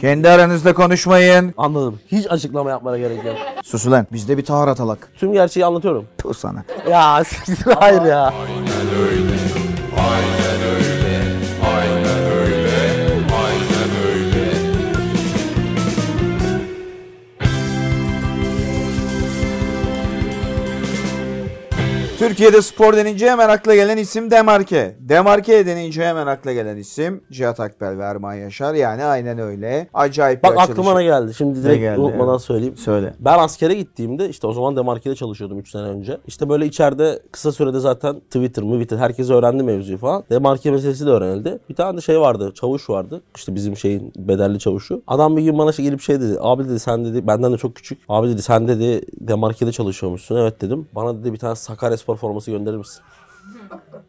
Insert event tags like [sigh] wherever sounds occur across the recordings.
Kendi aranızda konuşmayın. Anladım. Hiç açıklama yapmana gerek yok. [laughs] Sus ulan bizde bir taharat alak. Tüm gerçeği anlatıyorum. Puh sana. Ya siktir [laughs] hayır ya. Türkiye'de spor denince hemen akla gelen isim Demarke. Demarke denince hemen akla gelen isim Cihat Akbel ve Erman Yaşar. Yani aynen öyle. Acayip bir Bak açılışı. aklıma ne geldi. Şimdi direkt geldi, unutmadan söyleyeyim. Söyle. Ben askere gittiğimde işte o zaman Demarke'de çalışıyordum 3 sene önce. İşte böyle içeride kısa sürede zaten Twitter, Twitter herkes öğrendi mevzuyu falan. Demarke meselesi de öğrenildi. Bir tane de şey vardı, çavuş vardı. İşte bizim şeyin bedelli çavuşu. Adam bir gün bana şey gelip şey dedi. Abi dedi sen dedi benden de çok küçük. Abi dedi sen dedi Demarke'de çalışıyormuşsun. Evet dedim. Bana dedi bir tane Sakaryaspor forması gönderir misin?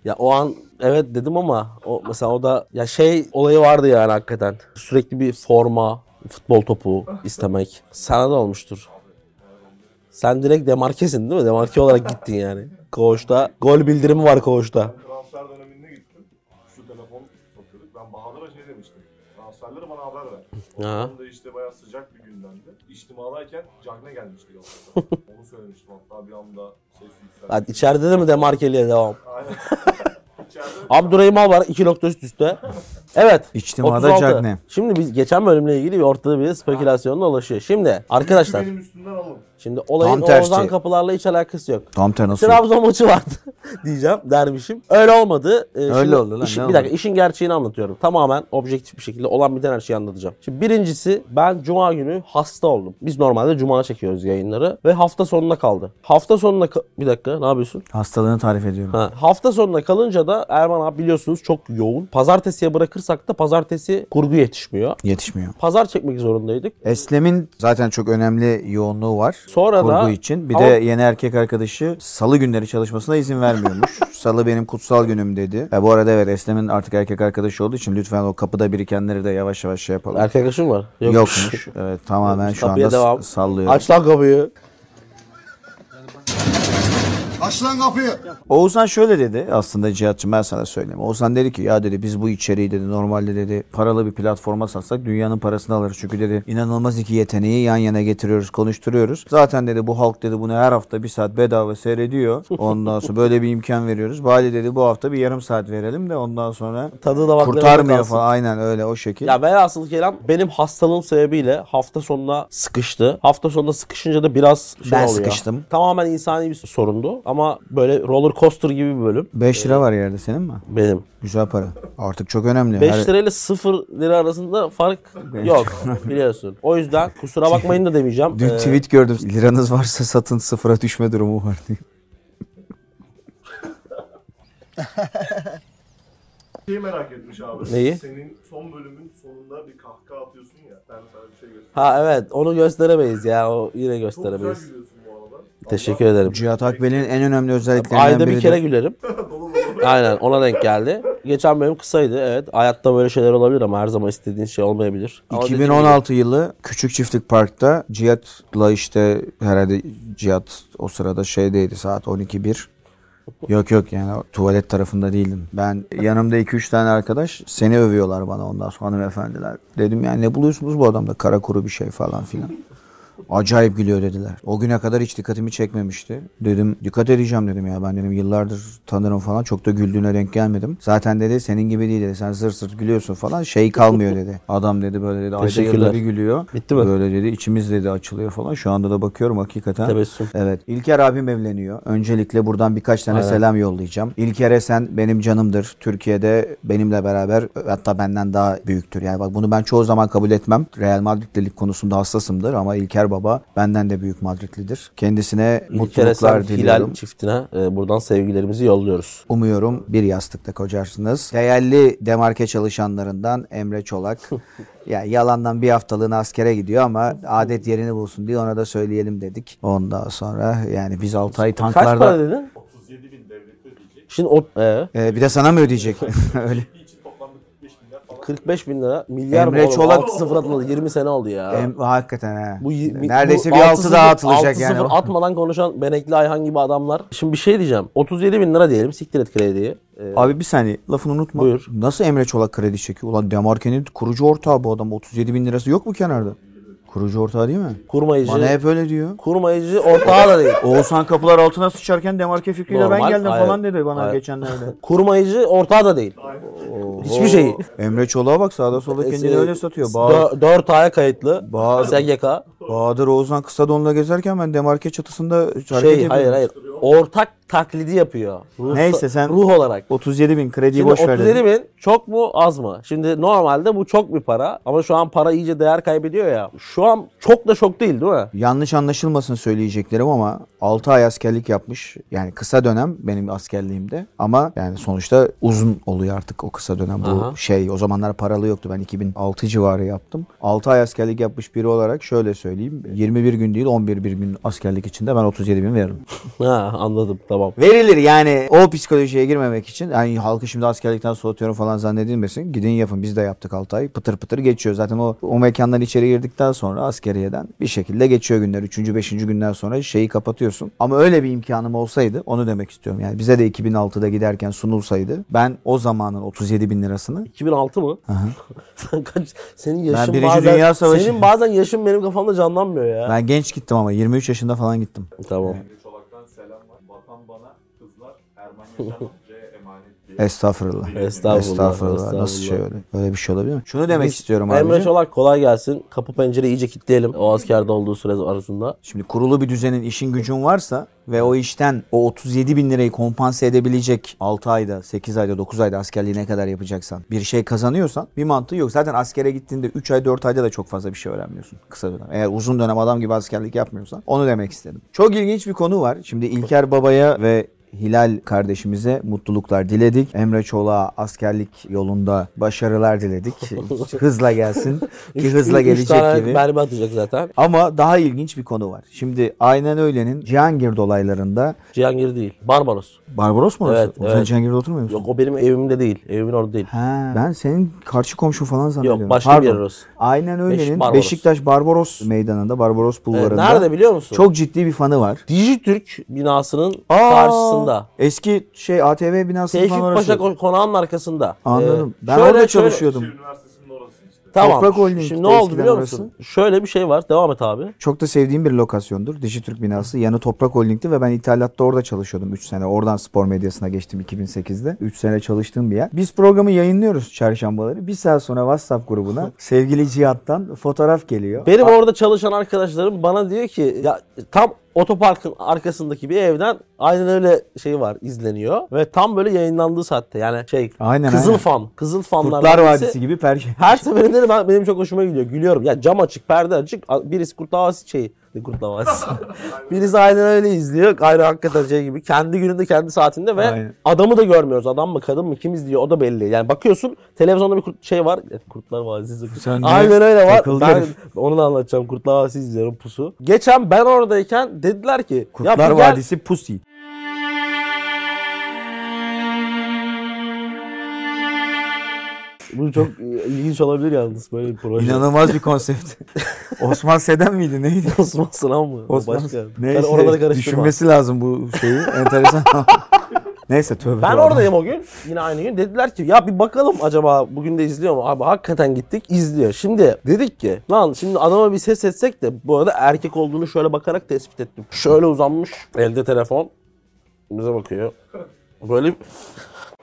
Ya o an evet dedim ama o mesela o da ya şey olayı vardı yani hakikaten. Sürekli bir forma, futbol topu istemek. Sana da olmuştur. Sen direkt demarkesin değil mi? Demarke olarak gittin yani. Koğuşta. Gol bildirimi var koğuşta. Haber ver. O Ha. zaman da işte bayağı sıcak bir gündemdi. İçtimadayken Cagne gelmişti yolda. [laughs] Onu söylemiştim hatta bir anda ses yükseldi. Hadi içeride de mi demarkeliğe devam? Aynen. [laughs] Abdurrahim Al var 2 nokta üst üste. Evet. İçtimada 36. Cagne. Şimdi biz geçen bölümle ilgili bir ortada bir spekülasyon dolaşıyor. Şimdi arkadaşlar benim üstümden alın. şimdi olayın Tam tersi. Oğuzhan kapılarla hiç alakası yok. Tam ter nasıl? Trabzon maçı vardı [laughs] diyeceğim dermişim. Öyle olmadı. Ee, Öyle şimdi oldu lan, işin- ne bir dakika işin gerçeğini anlatıyorum. Tamamen objektif bir şekilde olan biten her şeyi anlatacağım. Şimdi birincisi ben cuma günü hasta oldum. Biz normalde cuma çekiyoruz yayınları ve hafta sonuna kaldı. Hafta sonuna ka- bir dakika ne yapıyorsun? Hastalığını tarif ediyorum. Ha, hafta sonuna kalınca da Erman abi biliyorsunuz çok yoğun. Pazartesiye bırakırsak da pazartesi kurgu yetişmiyor. Yetişmiyor. Pazar çekmek zorundaydık. Eslem'in zaten çok önemli yoğunluğu var. Sonra kurgu da- için. Bir Ama- de yeni erkek arkadaşı salı günleri çalışmasına izin vermiyormuş. [laughs] salı benim kutsal günüm dedi. E bu arada evet Eslem'in artık erkek arkadaşı olduğu için lütfen o kapıda birikenleri de yavaş yavaş şey yapalım. Erkek arkadaşın var. Yokmuş. Evet, tamamen şu Kapıya anda devam. sallıyor. Aç lan kapıyı. Aç lan kapıyı. Oğuzhan şöyle dedi aslında Cihat'cığım ben sana söyleyeyim. Oğuzhan dedi ki ya dedi biz bu içeriği dedi normalde dedi paralı bir platforma satsak dünyanın parasını alırız. Çünkü dedi inanılmaz iki yeteneği yan yana getiriyoruz konuşturuyoruz. Zaten dedi bu halk dedi bunu her hafta bir saat bedava seyrediyor. Ondan sonra böyle bir imkan veriyoruz. Bari dedi bu hafta bir yarım saat verelim de ondan sonra Tadı da kurtarmıyor falan. Aynen öyle o şekil. Ya velhasıl kelam benim hastalığım sebebiyle hafta sonuna sıkıştı. Hafta sonunda sıkışınca da biraz şey Ben oluyor. sıkıştım. Tamamen insani bir sorundu ama böyle roller coaster gibi bir bölüm 5 lira var yerde senin mi? benim. Güzel para. Artık çok önemli. 5 Her- lirayla 0 lira arasında fark yok [laughs] biliyorsun. O yüzden kusura bakmayın da demeyeceğim. Dün Ee, tweet gördüm. Liranız varsa satın sıfıra düşme durumu var diye. [laughs] Şeyi merak etmiş abi. Neyi? Senin son bölümün sonunda bir kahkaha atıyorsun ya. Ben sana bir şey göstereyim. Ha evet onu gösteremeyiz ya o yine Çok güzel gösteremeyiz. gülüyorsun. Teşekkür ederim. Cihat Akbel'in en önemli özelliklerinden Ayda bir biridir. kere gülerim. [laughs] Aynen ona denk geldi. Geçen bölüm kısaydı evet. Hayatta böyle şeyler olabilir ama her zaman istediğin şey olmayabilir. Ama dediğim gibi- 2016 yılı Küçük Çiftlik Park'ta Cihat'la işte herhalde Cihat o sırada şeydeydi saat 12.1. Yok yok yani tuvalet tarafında değildim. Ben yanımda 2-3 tane arkadaş seni övüyorlar bana ondan sonra hanımefendiler. Dedim yani ne buluyorsunuz bu adamda kara kuru bir şey falan filan. Acayip gülüyor dediler. O güne kadar hiç dikkatimi çekmemişti. Dedim dikkat edeceğim dedim ya ben dedim yıllardır tanırım falan çok da güldüğüne denk gelmedim. Zaten dedi senin gibi değil dedi sen zır zır gülüyorsun falan şey kalmıyor dedi. Adam dedi böyle dedi ayda yılda bir gülüyor. Bitti mi? Böyle dedi içimiz dedi açılıyor falan. Şu anda da bakıyorum hakikaten. Tebessüm. Evet. İlker abim evleniyor. Öncelikle buradan birkaç tane Aynen. selam yollayacağım. İlker'e sen benim canımdır. Türkiye'de benimle beraber hatta benden daha büyüktür. Yani bak bunu ben çoğu zaman kabul etmem. Real Madridlilik konusunda hassasımdır ama İlker baba benden de büyük Madridlidir. Kendisine mutluluklar diliyorum. Hilal çiftine e, buradan sevgilerimizi yolluyoruz. Umuyorum bir yastıkta kocarsınız. Değerli demarke çalışanlarından Emre Çolak. [laughs] ya yalandan bir haftalığına askere gidiyor ama adet yerini bulsun diye ona da söyleyelim dedik. Ondan sonra yani biz 6 ay Kaç para tanklarda... dedin? 37 bin devlet ödeyecek. Şimdi o... E, Ee, bir de sana mı ödeyecek? [laughs] Öyle. İçin toplamda 45 milyar falan. 45 bin lira. Milyar Emre mı oğlum? Çolak- 6-0 atıldı. 20 sene oldu ya. Em, hakikaten ha. Bu y- mi- Neredeyse bu bir altı 6-0 daha atılacak yani. 6-0 atmadan konuşan Benekli Ayhan gibi adamlar. Şimdi bir şey diyeceğim. 37 bin lira diyelim. Siktir et krediyi. Ee, Abi bir saniye lafını unutma. Buyur. Nasıl Emre Çolak kredi çekiyor? Ulan Demarke'nin kurucu ortağı bu adam. 37 bin lirası yok mu kenarda? Kurucu ortağı değil mi? kurmayıcı. Bana hep öyle diyor. Kurmayıcı ortağı da değil. [laughs] Oğuzhan kapılar altına sıçarken Demarke fikriyle ben Normal, geldim hayır. falan dedi bana Hayır. geçenlerde. [laughs] Kurmayıcı ortağı da değil. Hiçbir şeyi. Emre Çolak'a bak sağda solda kendini öyle satıyor. Ba 4 aya kayıtlı. Bazı- SGK. Bahadır Oğuzhan kısa donla gezerken ben Demarke çatısında hareket Şey yapıyorum. hayır hayır. Ortak taklidi yapıyor. Ruh, Neyse, sen- ruh olarak. 37 bin krediyi Şimdi boş ver. 37 dedim. bin çok mu az mı? Şimdi normalde bu çok bir para ama şu an para iyice değer kaybediyor ya. Şu an çok da çok değil değil mi? Yanlış anlaşılmasın söyleyeceklerim ama 6 ay askerlik yapmış. Yani kısa dönem benim askerliğimde. Ama yani sonuçta uzun oluyor artık o kısa dönem. Bu Aha. şey o zamanlar paralı yoktu. Ben 2006 civarı yaptım. 6 ay askerlik yapmış biri olarak şöyle söyleyeyim. 21 gün değil 11 bir gün askerlik içinde ben 37 bin veririm. [laughs] Ha anladım tamam. Verilir yani o psikolojiye girmemek için. Yani halkı şimdi askerlikten soğutuyorum falan zannedilmesin. Gidin yapın biz de yaptık 6 ay. Pıtır pıtır geçiyor. Zaten o, o mekandan içeri girdikten sonra askeriyeden bir şekilde geçiyor günler. 3. 5. günden sonra şeyi kapatıyorsun. Ama öyle bir imkanım olsaydı onu demek istiyorum. Yani bize de 2006'da giderken sunulsaydı ben o zamanın 37 bin lirasını 2006 mı? [laughs] Sen kaç? Senin yaşın Birinci bazen Dünya Savaşı- senin bazen yaşın benim kafamda canlanmıyor ya. ben genç gittim ama 23 yaşında falan gittim. Tamam. Emre Diye. Estağfurullah. Estağfurullah, Estağfurullah. Nasıl şey öyle? Öyle bir şey olabilir mi? Şunu demek istiyorum abi. Emre Çolak kolay gelsin. Kapı pencere iyice kilitleyelim. O askerde olduğu süre arasında. Şimdi kurulu bir düzenin işin gücün varsa ve o işten o 37 bin lirayı kompanse edebilecek 6 ayda, 8 ayda, 9 ayda askerliği ne kadar yapacaksan bir şey kazanıyorsan bir mantığı yok. Zaten askere gittiğinde 3 ay 4 ayda da çok fazla bir şey öğrenmiyorsun kısa dönem. Eğer uzun dönem adam gibi askerlik yapmıyorsan onu demek istedim. Çok ilginç bir konu var. Şimdi İlker Baba'ya ve Hilal kardeşimize mutluluklar diledik. Emre Çolak'a askerlik yolunda başarılar diledik. [laughs] hızla gelsin ki hızla Üç- üç gelecek tane gibi. mermi atacak zaten. Ama daha ilginç bir konu var. Şimdi aynen öylenin Cihangir dolaylarında Cihangir değil. Barbaros. Barbaros mu orası? Evet, O Sen evet. Cihangir'de oturmuyor musun? Yok o benim evimde değil. Evimin orada değil. Ha, ben senin karşı komşu falan zannediyorum. Yok başka bir yer orası. Aynen öylenin Barbaros. Beşiktaş Barbaros meydanında, Barbaros bulvarında nerede biliyor musun? çok ciddi bir fanı var. Dijitürk binasının Aa, karşısında. Eski şey ATV binası Tevfik falan orası. Paşa kon- konağının arkasında. Anladım. Ee, ben şöyle- orada şöyle- çalışıyordum. Şehir Üniversitesi'nin orası işte. Tamam. Toprak Holding'de Şimdi ne oldu biliyor orası. musun? Şöyle bir şey var. Devam et abi. Çok da sevdiğim bir lokasyondur. Dijitürk binası. Yanı Toprak Holding'ti ve ben ithalatta orada çalışıyordum 3 sene. Oradan spor medyasına geçtim 2008'de. 3 sene çalıştığım bir yer. Biz programı yayınlıyoruz çarşambaları. Bir saat sonra WhatsApp grubuna [laughs] sevgili Cihat'tan fotoğraf geliyor. Benim orada çalışan arkadaşlarım bana diyor ki ya tam otoparkın arkasındaki bir evden aynen öyle şey var izleniyor ve tam böyle yayınlandığı saatte yani şey Aynen, Kızıl aynen. Fan Kızıl Fanlar Kurtlar Vadisi gibi perşembe. Her seferinde de ben, benim çok hoşuma gidiyor. Gülüyorum. Ya cam açık, perde açık. Birisi Kurtlar Vadisi şey. Vadisi? [laughs] [laughs] Birisi aynen öyle izliyor. Aynı hakikaten şey gibi. Kendi gününde, kendi saatinde ve Aynen. adamı da görmüyoruz. Adam mı, kadın mı, kim izliyor o da belli. Yani bakıyorsun televizyonda bir kurt- şey var. Ya, Kurtlar Vadisi. Sen ne aynen öyle var. Ben herif. onu da anlatacağım. Kurtlar Vadisi izliyorum pusu. Geçen ben oradayken dediler ki Kurtlar ya Vadisi Pussy. Bu çok ilginç olabilir yalnız böyle bir proje. İnanılmaz bir konsept. [laughs] Osman Seden miydi neydi? Osman Sınav mı? Osman Başka. Neyse, Sen oraları karıştırma. düşünmesi lazım bu şeyi. Enteresan. [laughs] Neyse tövbe. Ben oradayım o gün. Yine aynı gün. Dediler ki ya bir bakalım acaba bugün de izliyor mu? Abi hakikaten gittik izliyor. Şimdi dedik ki lan şimdi adama bir ses etsek de bu arada erkek olduğunu şöyle bakarak tespit ettim. Şöyle uzanmış. Elde telefon. Bize bakıyor. Böyle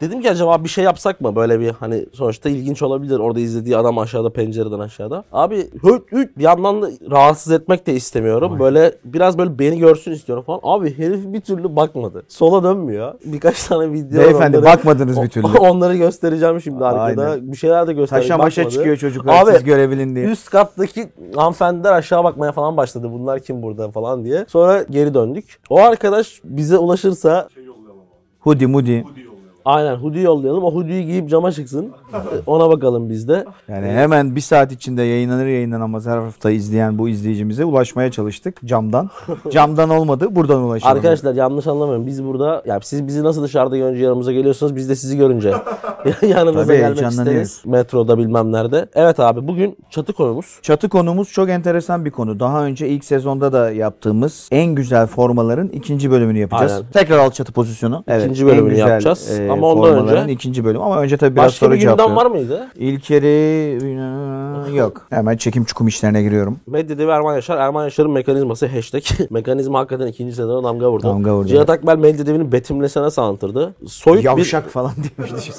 Dedim ki acaba bir şey yapsak mı böyle bir hani sonuçta ilginç olabilir orada izlediği adam aşağıda pencereden aşağıda. Abi höt hüt bir yandan da rahatsız etmek de istemiyorum. Böyle biraz böyle beni görsün istiyorum falan. Abi herif bir türlü bakmadı. Sola dönmüyor. Birkaç tane video var, Beyefendi onları- bakmadınız bir türlü. [laughs] Onları göstereceğim şimdi arkada. Aynen. Bir şeyler de göstereceğim. Taşa maşa çıkıyor çocuklar Abi, siz görebilin diye. Üst kattaki hanımefendiler aşağı bakmaya falan başladı. Bunlar kim burada falan diye. Sonra geri döndük. O arkadaş bize ulaşırsa Şey yollayalım abi. Hoodie mudi. Hoodie yollayalım. Aynen hoodie yollayalım. O hoodie'yi giyip cama çıksın. [laughs] Ona bakalım biz de. Yani hemen bir saat içinde yayınlanır yayınlanamaz her hafta izleyen bu izleyicimize ulaşmaya çalıştık camdan. [laughs] Camdan olmadı buradan ulaşalım. Arkadaşlar yanlış anlamayın. Biz burada yani siz bizi nasıl dışarıda görünce yanımıza geliyorsunuz biz de sizi görünce [laughs] yanınıza Tabii, gelmek isteriz. Metroda bilmem nerede. Evet abi bugün çatı konumuz. Çatı konumuz çok enteresan bir konu. Daha önce ilk sezonda da yaptığımız en güzel formaların ikinci bölümünü yapacağız. Aynen. Tekrar al çatı pozisyonu. Evet, İkinci bölümünü en güzel, yapacağız. e, Ama ondan formaların önce- ikinci bölüm. Ama önce tabii biraz Başka soru bir cevaplıyorum. var mıydı? İlker'i [laughs] yok. Hemen çekim çukum işlerine giriyorum. Medyada ve Erman Yaşar. Erman Yaşar'ın mekanizması hashtag. [laughs] Mekanizma hakikaten ikinci sezona damga vurdu. Damga vurdu, Cihat Akbel Medyadev'ini betimlesene anlatırdı. Soyut Yavşak falan bir şey. bir,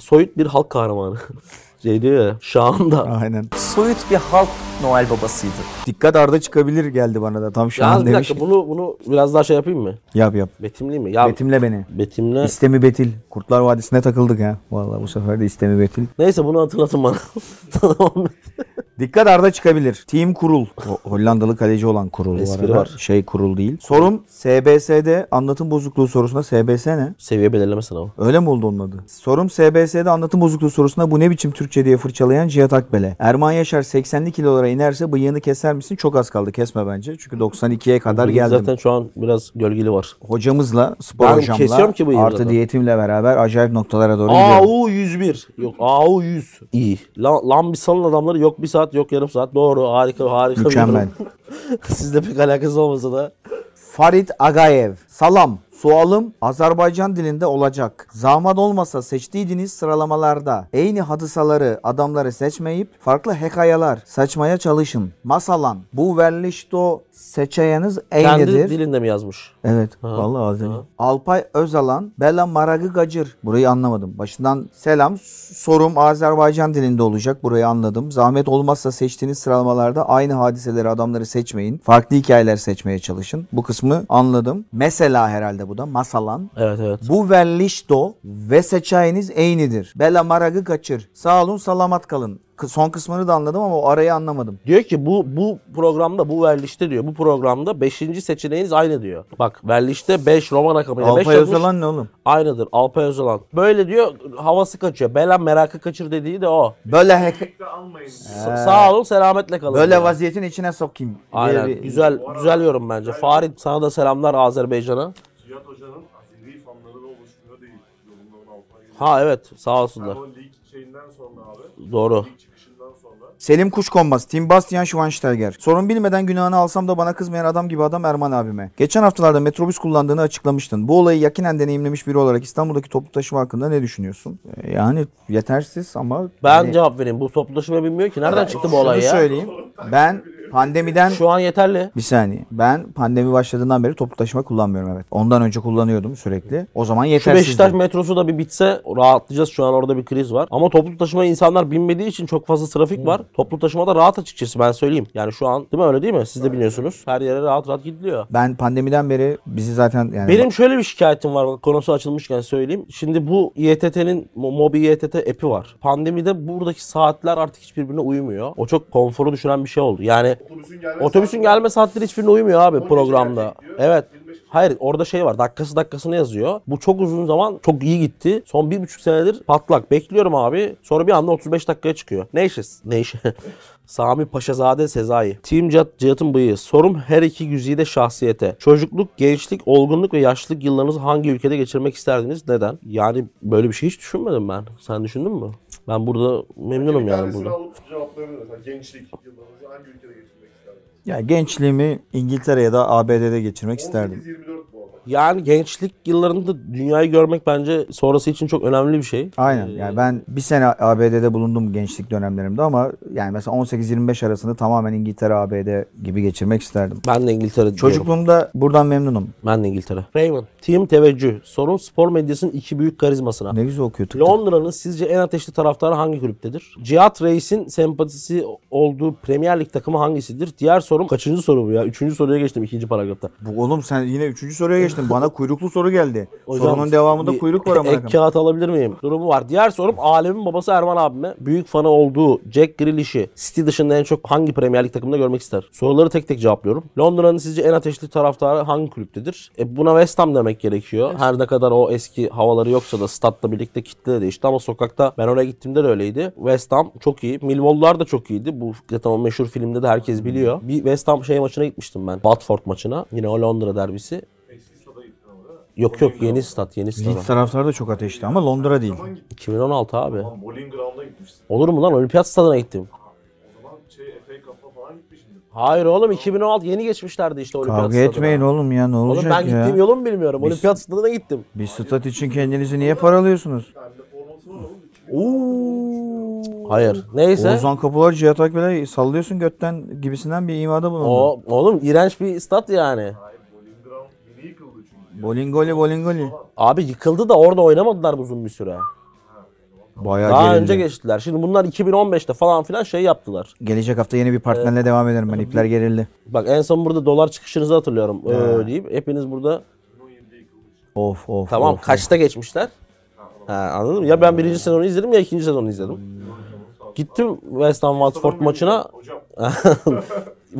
soyut bir halk kahramanı. Şey diyor ya şahında. Aynen. soyut bir halk Noel babasıydı. Dikkat arda çıkabilir geldi bana da. Tam şu an bir demiş. dakika bunu bunu biraz daha şey yapayım mı? Yap yap. Betimleyeyim mi? Ya Betimle beni. betimle. İstemi Betil. Kurtlar Vadisi'ne takıldık ha. Vallahi bu sefer de İstemi Betil. Neyse bunu hatırlatın bana. [laughs] tamam. Dikkat arda çıkabilir. Team Kurul. O Hollandalı kaleci olan kurul bu Espri arada. var. Şey kurul değil. Sorum SBS'de anlatım bozukluğu sorusunda SBS ne? Seviye belirleme sınavı. Öyle mi oldu onun adı? Sorum SBS'de anlatım bozukluğu sorusunda bu ne biçim Türkçe diye fırçalayan Cihat Akbel'e. Erman Yaşar 80'li kilolara inerse bıyığını keser misin? Çok az kaldı kesme bence. Çünkü 92'ye kadar geldim. Zaten şu an biraz gölgeli var. Hocamızla, spor Ben hocamla kesiyorum ki artı zaten. diyetimle beraber acayip noktalara doğru gidiyorum. AU 101. Yok AU 100. İyi. Lan, lan bir salın adamları yok bir saat yok yarım saat. Doğru harika harika. Mükemmel. [laughs] Sizle pek alakası olmasa da. Farid Agayev. Salam. Sualım Azerbaycan dilinde olacak. Zaman olmasa seçtiğiniz sıralamalarda aynı hadisaları adamları seçmeyip farklı hikayeler seçmeye çalışın. Masalan bu verlişto seçeyeniz Kendi aynıdır. dilinde mi yazmış? Evet. Vallahi Azeri. Alpay Özalan, Bela Maragı Gacır. Burayı anlamadım. Başından selam. Sorum Azerbaycan dilinde olacak. Burayı anladım. Zahmet olmazsa seçtiğiniz sıralamalarda aynı hadiseleri adamları seçmeyin. Farklı hikayeler seçmeye çalışın. Bu kısmı anladım. Mesela herhalde bu da. Masalan. Evet evet. Bu verlişto ve seçeğiniz aynıdır. Bela Maragı Kaçır. Sağ olun salamat kalın. Son kısmını da anladım ama o arayı anlamadım. Diyor ki bu bu programda bu verlişte diyor. Bu programda 5. seçeneğiniz aynı diyor. Bak verlişte 5 roman rakamıyla 5 Alpay yazmış. Özalan ne oğlum? Aynıdır. Alpay Özalan. Böyle diyor havası kaçıyor. Belen merakı kaçır dediği de o. Böyle hek- almayın. Sa- Sağ olun selametle kalın. böyle diyor. vaziyetin içine sokayım. Aynen. bir- Güzel güzel yorum bence. Farid sana da selamlar Azerbaycan'a. Hoca'nın Azeri fanları da oluşmuyor değil. Yorumların altına geliyor. Ha evet sağ Yani olsunlar. o lig şeyinden sonra abi. Doğru. Lig çıkışından sonra. Selim Kuşkonmaz, Tim Bastian Schweinsteiger. Sorun bilmeden günahını alsam da bana kızmayan adam gibi adam Erman abime. Geçen haftalarda metrobüs kullandığını açıklamıştın. Bu olayı yakinen deneyimlemiş biri olarak İstanbul'daki toplu taşıma hakkında ne düşünüyorsun? Ee, Yani yetersiz ama... Ben yani cevap vereyim. Bu toplu taşıma bilmiyor ki. Nereden çıktı bu şunu olay ya? söyleyeyim. Ben pandemiden... Şu an yeterli. Bir saniye. Ben pandemi başladığından beri toplu taşıma kullanmıyorum evet. Ondan önce kullanıyordum sürekli. O zaman Şu yetersizdi. Beşiktaş metrosu da bir bitse rahatlayacağız. Şu an orada bir kriz var. Ama toplu taşıma insanlar binmediği için çok fazla trafik var. Toplu taşımada rahat açıkçası ben söyleyeyim. Yani şu an değil mi öyle değil mi? Siz de biliyorsunuz. Her yere rahat rahat gidiliyor. Ben pandemiden beri bizi zaten yani... Benim şöyle bir şikayetim var konusu açılmışken söyleyeyim. Şimdi bu İETT'nin Mo- Mobi İETT app'i var. Pandemide buradaki saatler artık hiçbirbirine uymuyor. O çok konforu düşüren bir şey oldu. Yani Otobüsün gelmesi otobüsün gelme saatleri hiçbirine uymuyor abi 15 programda. Evet. 25 Hayır orada şey var dakikası dakikasını yazıyor. Bu çok uzun zaman çok iyi gitti. Son bir buçuk senedir patlak. Bekliyorum abi. Sonra bir anda 35 dakikaya çıkıyor. Ne işi? Ne işi? [laughs] Sami Paşazade Sezai. Team Cihat, Cihat'ın bıyığı. Sorum her iki güzide şahsiyete. Çocukluk, gençlik, olgunluk ve yaşlılık yıllarınızı hangi ülkede geçirmek isterdiniz? Neden? Yani böyle bir şey hiç düşünmedim ben. Sen düşündün mü? Ben burada memnunum yani burada. alıp gençlik yıllarınızı hangi ülkede geçirmek isterdiniz? Ya gençliğimi İngiltere ya da ABD'de geçirmek isterdim. 18-24 bu. Yani gençlik yıllarında dünyayı görmek bence sonrası için çok önemli bir şey. Aynen. Yani ben bir sene ABD'de bulundum gençlik dönemlerimde ama yani mesela 18-25 arasını tamamen İngiltere, ABD gibi geçirmek isterdim. Ben de İngiltere diyorum. Çocukluğumda buradan memnunum. Ben de İngiltere. Raymond. Team teveccüh. Sorun spor medyasının iki büyük karizmasına. Ne güzel okuyor. tık. Londra'nın sizce en ateşli taraftarı hangi kulüptedir? Cihat Reis'in sempatisi olduğu Premier Lig takımı hangisidir? Diğer sorum kaçıncı soru bu ya? Üçüncü soruya geçtim ikinci paragrafta. Bu oğlum sen yine üçüncü soruya geçtin. Geçtim. Bana kuyruklu soru geldi. Hocam, Sorunun devamında bir kuyruk var ama. Ek kağıt alabilir miyim? Durumu var. Diğer sorum alemin babası Erman abime. Büyük fanı olduğu Jack Grealish'i City dışında en çok hangi Premier Lig takımında görmek ister? Soruları tek tek cevaplıyorum. Londra'nın sizce en ateşli taraftarı hangi kulüptedir? E buna West Ham demek gerekiyor. Her ne kadar o eski havaları yoksa da statla birlikte kitle de değişti ama sokakta ben oraya gittiğimde de öyleydi. West Ham çok iyi. Millwall'lar da çok iyiydi. Bu zaten o meşhur filmde de herkes biliyor. Bir West Ham şey maçına gitmiştim ben. Watford maçına. Yine o Londra derbisi. Yok yok yeni stat yeni Leeds stat. taraftarı da çok ateşli ama Londra değil. Zaman gittin. 2016 abi. Lan Bowling Ground'a gitmişsin. Olur mu lan? Olimpiyat stadına gittim. O zaman şey FA Cup'a falan gitmişsindir. Hayır oğlum 2016 yeni geçmişlerdi işte olimpiyat Kavga stadına. etmeyin oğlum ya ne Oğlum olacak ben ya? gittiğim yolu mu bilmiyorum. Olimpiyat stadına gittim. Bir stat için kendinizi niye paralıyorsunuz? Bende forması var oğlum. Oo. Hayır. Neyse. Oğuzhan Kapılar Cihat Akbel'e sallıyorsun götten gibisinden bir imada bulundu. O oğlum iğrenç bir stat yani. Bolingoli bolingoli. Abi yıkıldı da orada oynamadılar uzun bir süre. Bayağı Daha gerildi. önce geçtiler. Şimdi bunlar 2015'te falan filan şey yaptılar. Gelecek hafta yeni bir partnerle devam ederim ben. İpler gerildi. Bak en son burada dolar çıkışınızı hatırlıyorum. Ee, deyip hepiniz burada 2017'de yıkıldı işte. Of of tamam of. kaçta geçmişler? Ha, anladın mı? Ya ben birinci sezonu izledim ya ikinci sezonu izledim. Gittim West Ham Watford maçına. [laughs]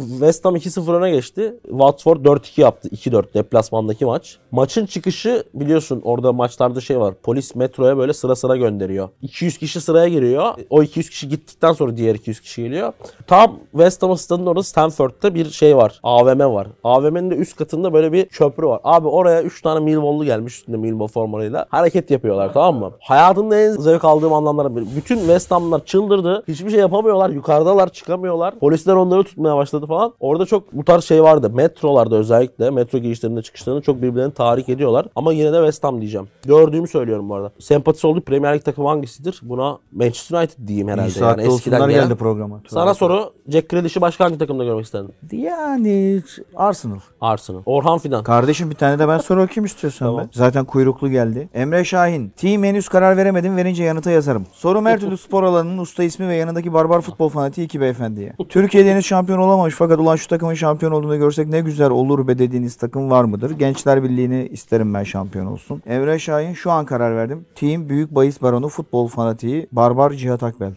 West Ham 2-0 öne geçti. Watford 4-2 yaptı. 2-4 deplasmandaki maç. Maçın çıkışı biliyorsun orada maçlarda şey var. Polis metroya böyle sıra sıra gönderiyor. 200 kişi sıraya giriyor. O 200 kişi gittikten sonra diğer 200 kişi geliyor. Tam West Ham stadının orada Stanford'da bir şey var. AVM var. AVM'nin de üst katında böyle bir köprü var. Abi oraya 3 tane Millwall'lu gelmiş üstünde Millwall formalarıyla. Hareket yapıyorlar tamam mı? Hayatımda en zevk aldığım anlamlardan. Bütün West Ham'lar çıldırdı. Hiçbir şey yapamıyorlar. Yukarıdalar çıkamıyorlar. Polisler onları tutmaya başladı falan. Orada çok bu tarz şey vardı. Metrolarda özellikle metro girişlerinde çıkışlarında çok birbirlerini tahrik ediyorlar. Ama yine de West Ham diyeceğim. Gördüğümü söylüyorum bu arada. Sempatisi olduğu Premier Lig takımı hangisidir? Buna Manchester United diyeyim İyi herhalde. saatte Yani eskiden gelen. geldi programa. Sana soru Jack Grealish'i başka hangi takımda görmek isterdin? Yani Arsenal. Arsenal. Orhan Fidan. Kardeşim bir tane de ben soru okuyayım istiyorsan Tamam. ben. Zaten kuyruklu geldi. Emre Şahin. Team henüz karar veremedim. Verince yanıta yazarım. Sorum her türlü spor alanının usta ismi ve yanındaki barbar futbol fanatiği iki beyefendiye. [laughs] Türkiye'de henüz şampiyon olamamış fakat ulan şu takımın şampiyon olduğunu görsek ne güzel olur be dediğiniz takım var mıdır? Gençler Birliği'ni isterim ben şampiyon olsun. Emre Şahin şu an karar verdim. Team Büyük Bayis Baronu futbol fanatiği Barbar Cihat Akbel.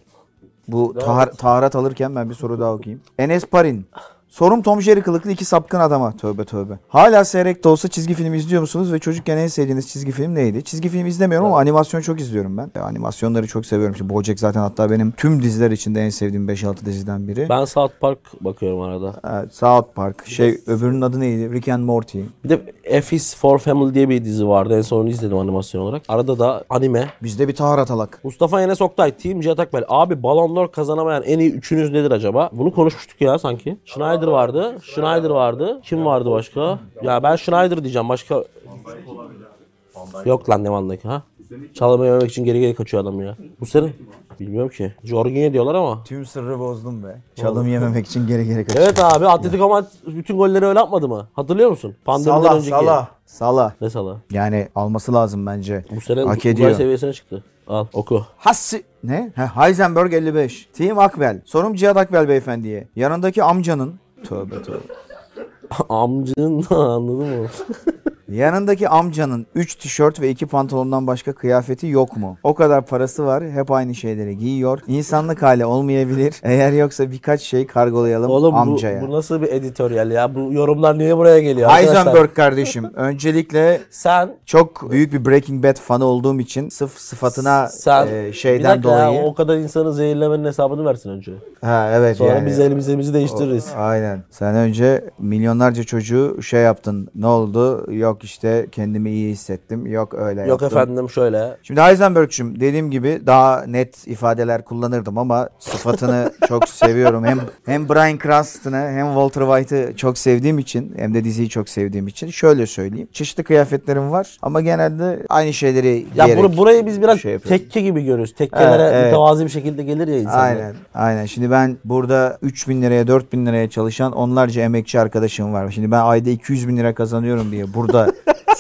Bu tahar, taharat alırken ben bir soru daha okuyayım. Enes Parin. Sorum Tom Jerry kılıklı iki sapkın adama. Tövbe tövbe. Hala seyrek de olsa çizgi film izliyor musunuz ve çocukken en sevdiğiniz çizgi film neydi? Çizgi film izlemiyorum ama animasyon çok izliyorum ben. E, animasyonları çok seviyorum. İşte Bojack zaten hatta benim tüm diziler içinde en sevdiğim 5-6 diziden biri. Ben South Park bakıyorum arada. Evet, South Park. Şey öbürünün adı neydi? Rick and Morty. Bir de F is for Family diye bir dizi vardı. En son onu izledim animasyon olarak. Arada da anime. Bizde bir taharat alak. Mustafa Enes Oktay, Team Cihat Akbel. Abi Ballon d'Or kazanamayan en iyi üçünüz nedir acaba? Bunu konuşmuştuk ya sanki. Schneider vardı. Schneider vardı. Kim vardı başka? Ya ben Schneider diyeceğim. Başka... Yok lan ne Van Dijk, ha? Yememek için geri geri kaçıyor adam ya. Bu senin? Bilmiyorum ki. Jorginho diyorlar ama. Tüm sırrı bozdum be. Çalım yememek için geri geri kaçıyor. Evet abi Atletico Madrid bütün golleri öyle atmadı mı? Hatırlıyor musun? Pandemiden Salah, önceki. Salah. Salah. Ne Salah? Yani alması lazım bence. Bu sene Hak ediyor. seviyesine çıktı. Al oku. Hassi... Ne? He, Heisenberg 55. Team Akbel. Sorum Cihat Akbel beyefendiye. Yanındaki amcanın... Tövbe tövbe. [laughs] Amcın anladın mı? [laughs] Yanındaki amcanın 3 tişört ve 2 pantolondan başka kıyafeti yok mu? O kadar parası var. Hep aynı şeyleri giyiyor. İnsanlık hali olmayabilir. [laughs] Eğer yoksa birkaç şey kargolayalım Oğlum bu, amcaya. bu nasıl bir editoryal ya? Bu yorumlar niye buraya geliyor arkadaşlar? Heisenberg kardeşim. [laughs] Öncelikle Sen çok büyük bir Breaking Bad fanı olduğum için sırf sıfatına sen e, bir şeyden ya, dolayı. o kadar insanı zehirlemenin hesabını versin önce. Ha evet Sonra yani. biz elimizi değiştiririz. Aynen. Sen önce milyonlarca çocuğu şey yaptın. Ne oldu? Yok işte kendimi iyi hissettim. Yok öyle Yok yaptım. efendim şöyle. Şimdi Heisenberg'cüm dediğim gibi daha net ifadeler kullanırdım ama sıfatını [laughs] çok seviyorum. Hem hem Bryan Cranston'ı hem Walter White'ı çok sevdiğim için hem de diziyi çok sevdiğim için şöyle söyleyeyim. Çeşitli kıyafetlerim var ama genelde aynı şeyleri Ya giyerek bur- burayı biz biraz şey tekke gibi görüyoruz. Tekkelere Evet, evet. mütevazi bir şekilde gelir ya insanlar. Aynen. Aynen. Şimdi ben burada 3000 liraya 4000 liraya çalışan onlarca emekçi arkadaşım var. Şimdi ben ayda 200 bin lira kazanıyorum diye burada [laughs]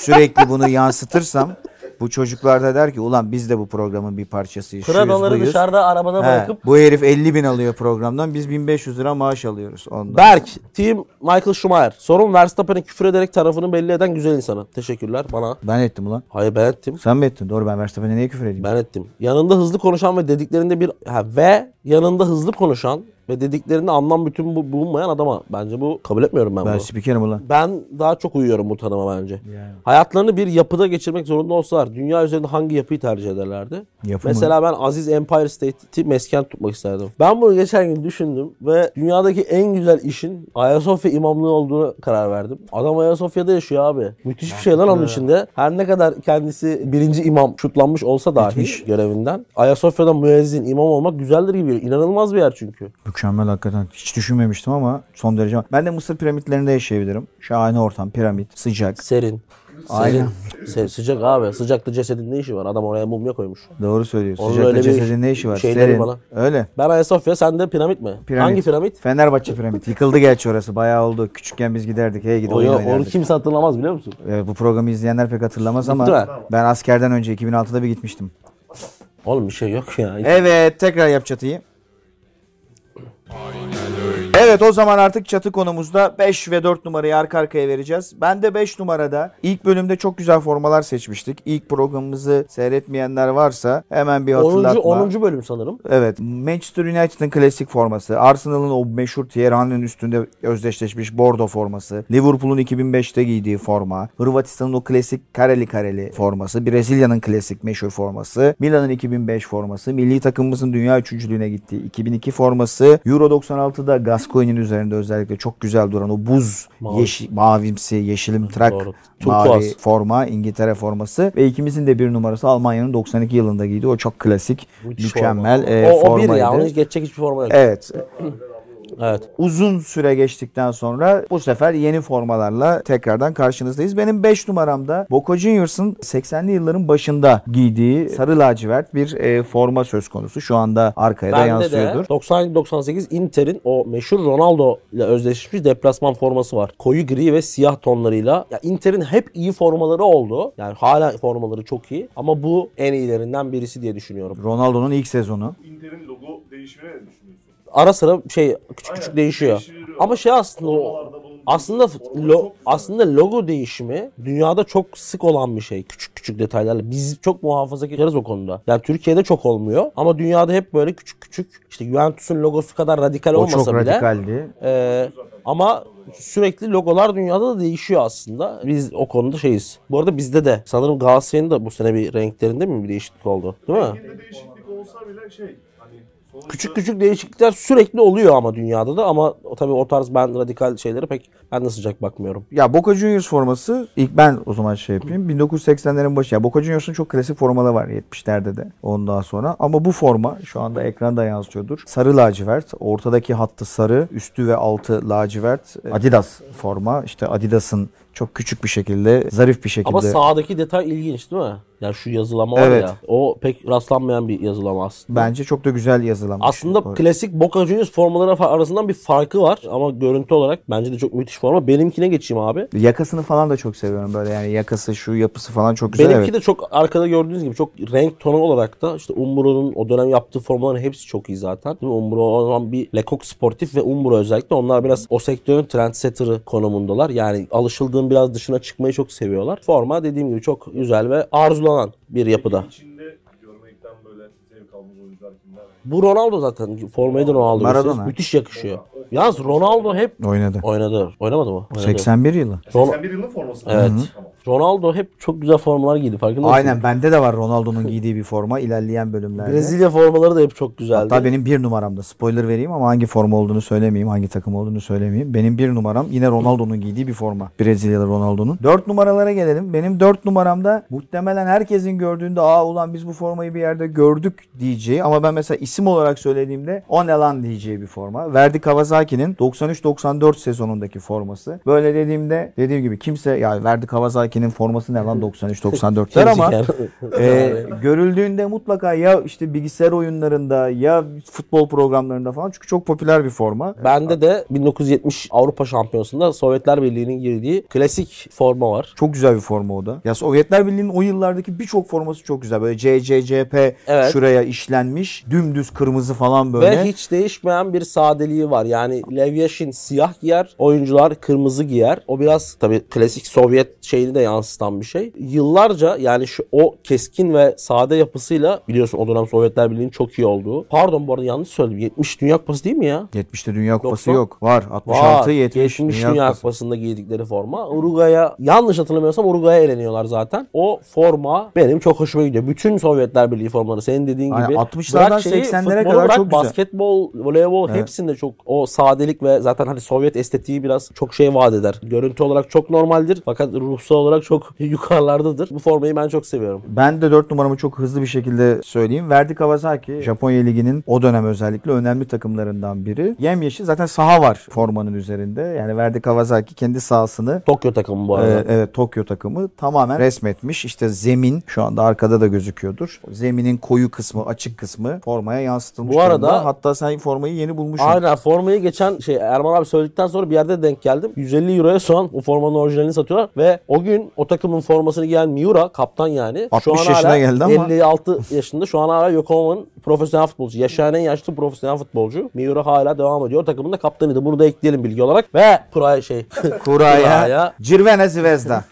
sürekli bunu yansıtırsam Bu çocuklar da der ki ulan biz de bu programın bir parçasıyız. Pradaları buyuz." dışarıda arabada He, bırakıp bu herif 50 bin alıyor programdan biz 1500 lira maaş alıyoruz ondan. Berk, Team Michael Schumacher. Sorun Verstappen'in küfür ederek tarafını belli eden güzel insanı. Teşekkürler bana. Ben ettim ulan. Hayır ben ettim. Sen mi ettin? Doğru ben Verstappen'e niye küfür edeyim? Ben ettim. Yanında hızlı konuşan ve dediklerinde bir ha, ve yanında hızlı konuşan ve dediklerinde anlam bütün bu, bulunmayan adama bence bu kabul etmiyorum ben, Ben bunu. spikerim ulan. Ben daha çok uyuyorum bu tanıma bence. Yani. Hayatlarını bir yapıda geçirmek zorunda olsalar dünya üzerinde hangi yapıyı tercih ederlerdi? Yapı mı? Mesela ben Aziz Empire State'i mesken tutmak isterdim. Ben bunu geçen gün düşündüm ve dünyadaki en güzel işin Ayasofya imamlığı olduğunu karar verdim. Adam Ayasofya'da yaşıyor abi. Müthiş bir şey lan onun içinde. Her ne kadar kendisi birinci imam şutlanmış olsa dahi Müthiş. görevinden. Ayasofya'da müezzin imam olmak güzeldir gibi. İnanılmaz bir yer çünkü. Mükemmel hakikaten. Hiç düşünmemiştim ama son derece. Ben de Mısır piramitlerinde yaşayabilirim. Şahane ortam, piramit, sıcak. Serin. Aynen. Se- sıcak abi. Sıcakta cesedin ne işi var? Adam oraya mumya koymuş. Doğru söylüyorsun. Onun Sıcakta öyle bir cesedin ne işi var? şeyleri Serin. falan. Öyle. Ben Ayasofya, sen de piramit mi? Piramit. Hangi piramit? Fenerbahçe piramit. Yıkıldı gerçi orası. Bayağı oldu. Küçükken biz giderdik. Hey gidi O, oyun onu oynardık. kimse hatırlamaz biliyor musun? Evet, bu programı izleyenler pek hatırlamaz ama Gitti mi? ben askerden önce 2006'da bir gitmiştim. Oğlum bir şey yok ya. Evet tekrar yap çatıyı. Final. Evet o zaman artık çatı konumuzda 5 ve 4 numarayı arka arkaya vereceğiz. Ben de 5 numarada ilk bölümde çok güzel formalar seçmiştik. İlk programımızı seyretmeyenler varsa hemen bir 10. hatırlatma. 10. bölüm sanırım. Evet. Manchester United'ın klasik forması. Arsenal'ın o meşhur Thierry Henry'nin üstünde özdeşleşmiş bordo forması. Liverpool'un 2005'te giydiği forma. Hırvatistan'ın o klasik kareli kareli forması. Brezilya'nın klasik meşhur forması. Milan'ın 2005 forması. Milli takımımızın dünya üçüncülüğüne gittiği 2002 forması. Euro 96'da Gascoigne'in üzerinde özellikle çok güzel duran o buz Mavi. yeşil, mavimsi, yeşilim trak Doğru. mavi Turkuaz. forma İngiltere forması ve ikimizin de bir numarası Almanya'nın 92 yılında giydiği o çok klasik Müthiş mükemmel forma. e, o, o bir formaydı. ya. Onu hiç geçecek hiçbir forma yok. Evet. [laughs] Evet. Uzun süre geçtikten sonra bu sefer yeni formalarla tekrardan karşınızdayız. Benim 5 numaramda Boca Juniors'ın 80'li yılların başında giydiği sarı lacivert bir e, forma söz konusu. Şu anda arkaya da Bende de yansıyordur. 97-98 Inter'in o meşhur Ronaldo ile özdeşleşmiş deplasman forması var. Koyu gri ve siyah tonlarıyla. Ya Inter'in hep iyi formaları oldu. Yani hala formaları çok iyi. Ama bu en iyilerinden birisi diye düşünüyorum. Ronaldo'nun ilk sezonu. Inter'in logo değişimine ne? Ara sıra şey küçük küçük Aynen, değişiyor. değiştiriyor. Ama şey aslında o aslında lo, çok aslında logo değişimi dünyada çok sık olan bir şey. Küçük küçük detaylarla. Biz çok muhafazakarız o konuda. Yani Türkiye'de çok olmuyor ama dünyada hep böyle küçük küçük işte Juventus'un logosu kadar radikal O olmasa çok bile radikaldi. ee, ama sürekli logolar dünyada da değişiyor aslında. Biz o konuda şeyiz. Bu arada bizde de sanırım Galatasaray'ın da bu sene bir renklerinde mi bir değişiklik oldu? Değil mi? Renginde değişiklik olsa bile şey Küçük küçük değişiklikler sürekli oluyor ama dünyada da ama o, tabii o tarz ben radikal şeylere pek ben de sıcak bakmıyorum. Ya Boca Juniors forması ilk ben o zaman şey yapayım. 1980'lerin başı. Ya Boca Juniors'un çok klasik formaları var 70'lerde de ondan sonra. Ama bu forma şu anda ekranda yansıyordur. Sarı lacivert. Ortadaki hattı sarı. Üstü ve altı lacivert. Adidas forma. İşte Adidas'ın çok küçük bir şekilde, zarif bir şekilde. Ama sağdaki detay ilginç değil mi? Ya şu yazılama var Evet. ya. O pek rastlanmayan bir yazılama aslında. Bence çok da güzel yazılanmış. Aslında O- klasik Boca Juniors formaları fa- arasından bir farkı var ama görüntü olarak bence de çok müthiş forma. Benimkine geçeyim abi. Yakasını falan da çok seviyorum böyle yani yakası şu yapısı falan çok güzel Benimki evet. de çok arkada gördüğünüz gibi çok renk tonu olarak da işte Umbro'nun o dönem yaptığı formaların hepsi çok iyi zaten. Değil mi? Umbro o zaman bir Lecoq Sportif ve Umbro özellikle onlar biraz o sektörün trendsetter'ı konumundalar. Yani alışıldığın biraz dışına çıkmayı çok seviyorlar. Forma dediğim gibi çok güzel ve arzulanan bir yapıda. içinde görmekten böyle zevk aldığınız oyuncular kimler? Bu Ronaldo zaten. Formayı da Ronaldo. Maradona. Müthiş yakışıyor. Yalnız Ronaldo hep Oynadı. oynadı. Oynamadı mı? Oynadı. 81 yılı. Ron- 81 yılın forması. Evet. Tamam. Ronaldo hep çok güzel formalar giydi. Farkında mısın? Aynen bende de var Ronaldo'nun giydiği bir forma ilerleyen bölümlerde. Brezilya formaları da hep çok güzeldi. Hatta benim bir numaramda spoiler vereyim ama hangi forma olduğunu söylemeyeyim, hangi takım olduğunu söylemeyeyim. Benim bir numaram yine Ronaldo'nun giydiği bir forma. Brezilyalı Ronaldo'nun. Dört numaralara gelelim. Benim dört numaramda muhtemelen herkesin gördüğünde aa ulan biz bu formayı bir yerde gördük diyeceği ama ben mesela isim olarak söylediğimde o ne lan diyeceği bir forma. Verdi Kawasaki'nin 93-94 sezonundaki forması. Böyle dediğimde dediğim gibi kimse ya Verdi Kawasaki Saki'nin forması ne lan 93-94'ler ama e, [laughs] görüldüğünde mutlaka ya işte bilgisayar oyunlarında ya futbol programlarında falan çünkü çok popüler bir forma. Bende de 1970 Avrupa Şampiyonası'nda Sovyetler Birliği'nin girdiği klasik forma var. Çok güzel bir forma o da. Ya Sovyetler Birliği'nin o yıllardaki birçok forması çok güzel. Böyle CCCP Evet. şuraya işlenmiş. Dümdüz kırmızı falan böyle. Ve hiç değişmeyen bir sadeliği var. Yani Lev Yashin siyah giyer, oyuncular kırmızı giyer. O biraz tabii klasik Sovyet şeyini de yansıtan bir şey. Yıllarca yani şu o keskin ve sade yapısıyla biliyorsun o dönem Sovyetler Birliği'nin çok iyi olduğu. Pardon bu arada yanlış söyledim. 70 Dünya Kupası değil mi ya? 70'te Dünya Kupası Yoksa- yok. Var. 66, Var. 70 Dünya, Dünya, Dünya Kupası. Kupası'nda giydikleri forma. Uruguay'a yanlış hatırlamıyorsam Uruguay'a eleniyorlar zaten. O forma benim çok hoşuma gidiyor. Bütün Sovyetler Birliği formaları senin dediğin Aynen, gibi. 60'lardan Bırak şeyi, 80'lere futbolu kadar bırak, çok güzel. Basketbol, voleybol Evet. hepsinde çok o sadelik ve zaten hani Sovyet estetiği biraz çok şey vaat eder. Görüntü olarak çok normaldir fakat ruhsal olarak çok [laughs] yukarılardadır. Bu formayı ben çok seviyorum. Ben de 4 numaramı çok hızlı bir şekilde söyleyeyim. Verdi Kawasaki Japonya Ligi'nin o dönem özellikle önemli takımlarından biri. Yemyeşil zaten saha var formanın üzerinde. Yani Verdi Kawasaki kendi sahasını Tokyo takımı bu arada. Ee, evet Tokyo takımı tamamen resmetmiş. İşte zemin şu anda arkada da gözüküyordur. Zeminin koyu kısmı, açık kısmı formaya yansıtılmış. Bu arada- durumda. hatta sen formayı yeni bulmuşsun. Aynen formayı geçen şey Erman abi söyledikten sonra bir yerde denk geldim. 150 euroya an o formanın orijinalini satıyorlar ve o gün o takımın formasını giyen Miura kaptan yani. 60 yaşına geldi ama. 56 [laughs] yaşında şu an hala Yokohama'nın profesyonel futbolcu. Yaşayan en yaşlı profesyonel futbolcu. Miura hala devam ediyor. Takımın da kaptanıydı. Burada ekleyelim bilgi olarak. Ve Kuray şey. [laughs] Kuraya, Kuraya. Cirvena Zvezda.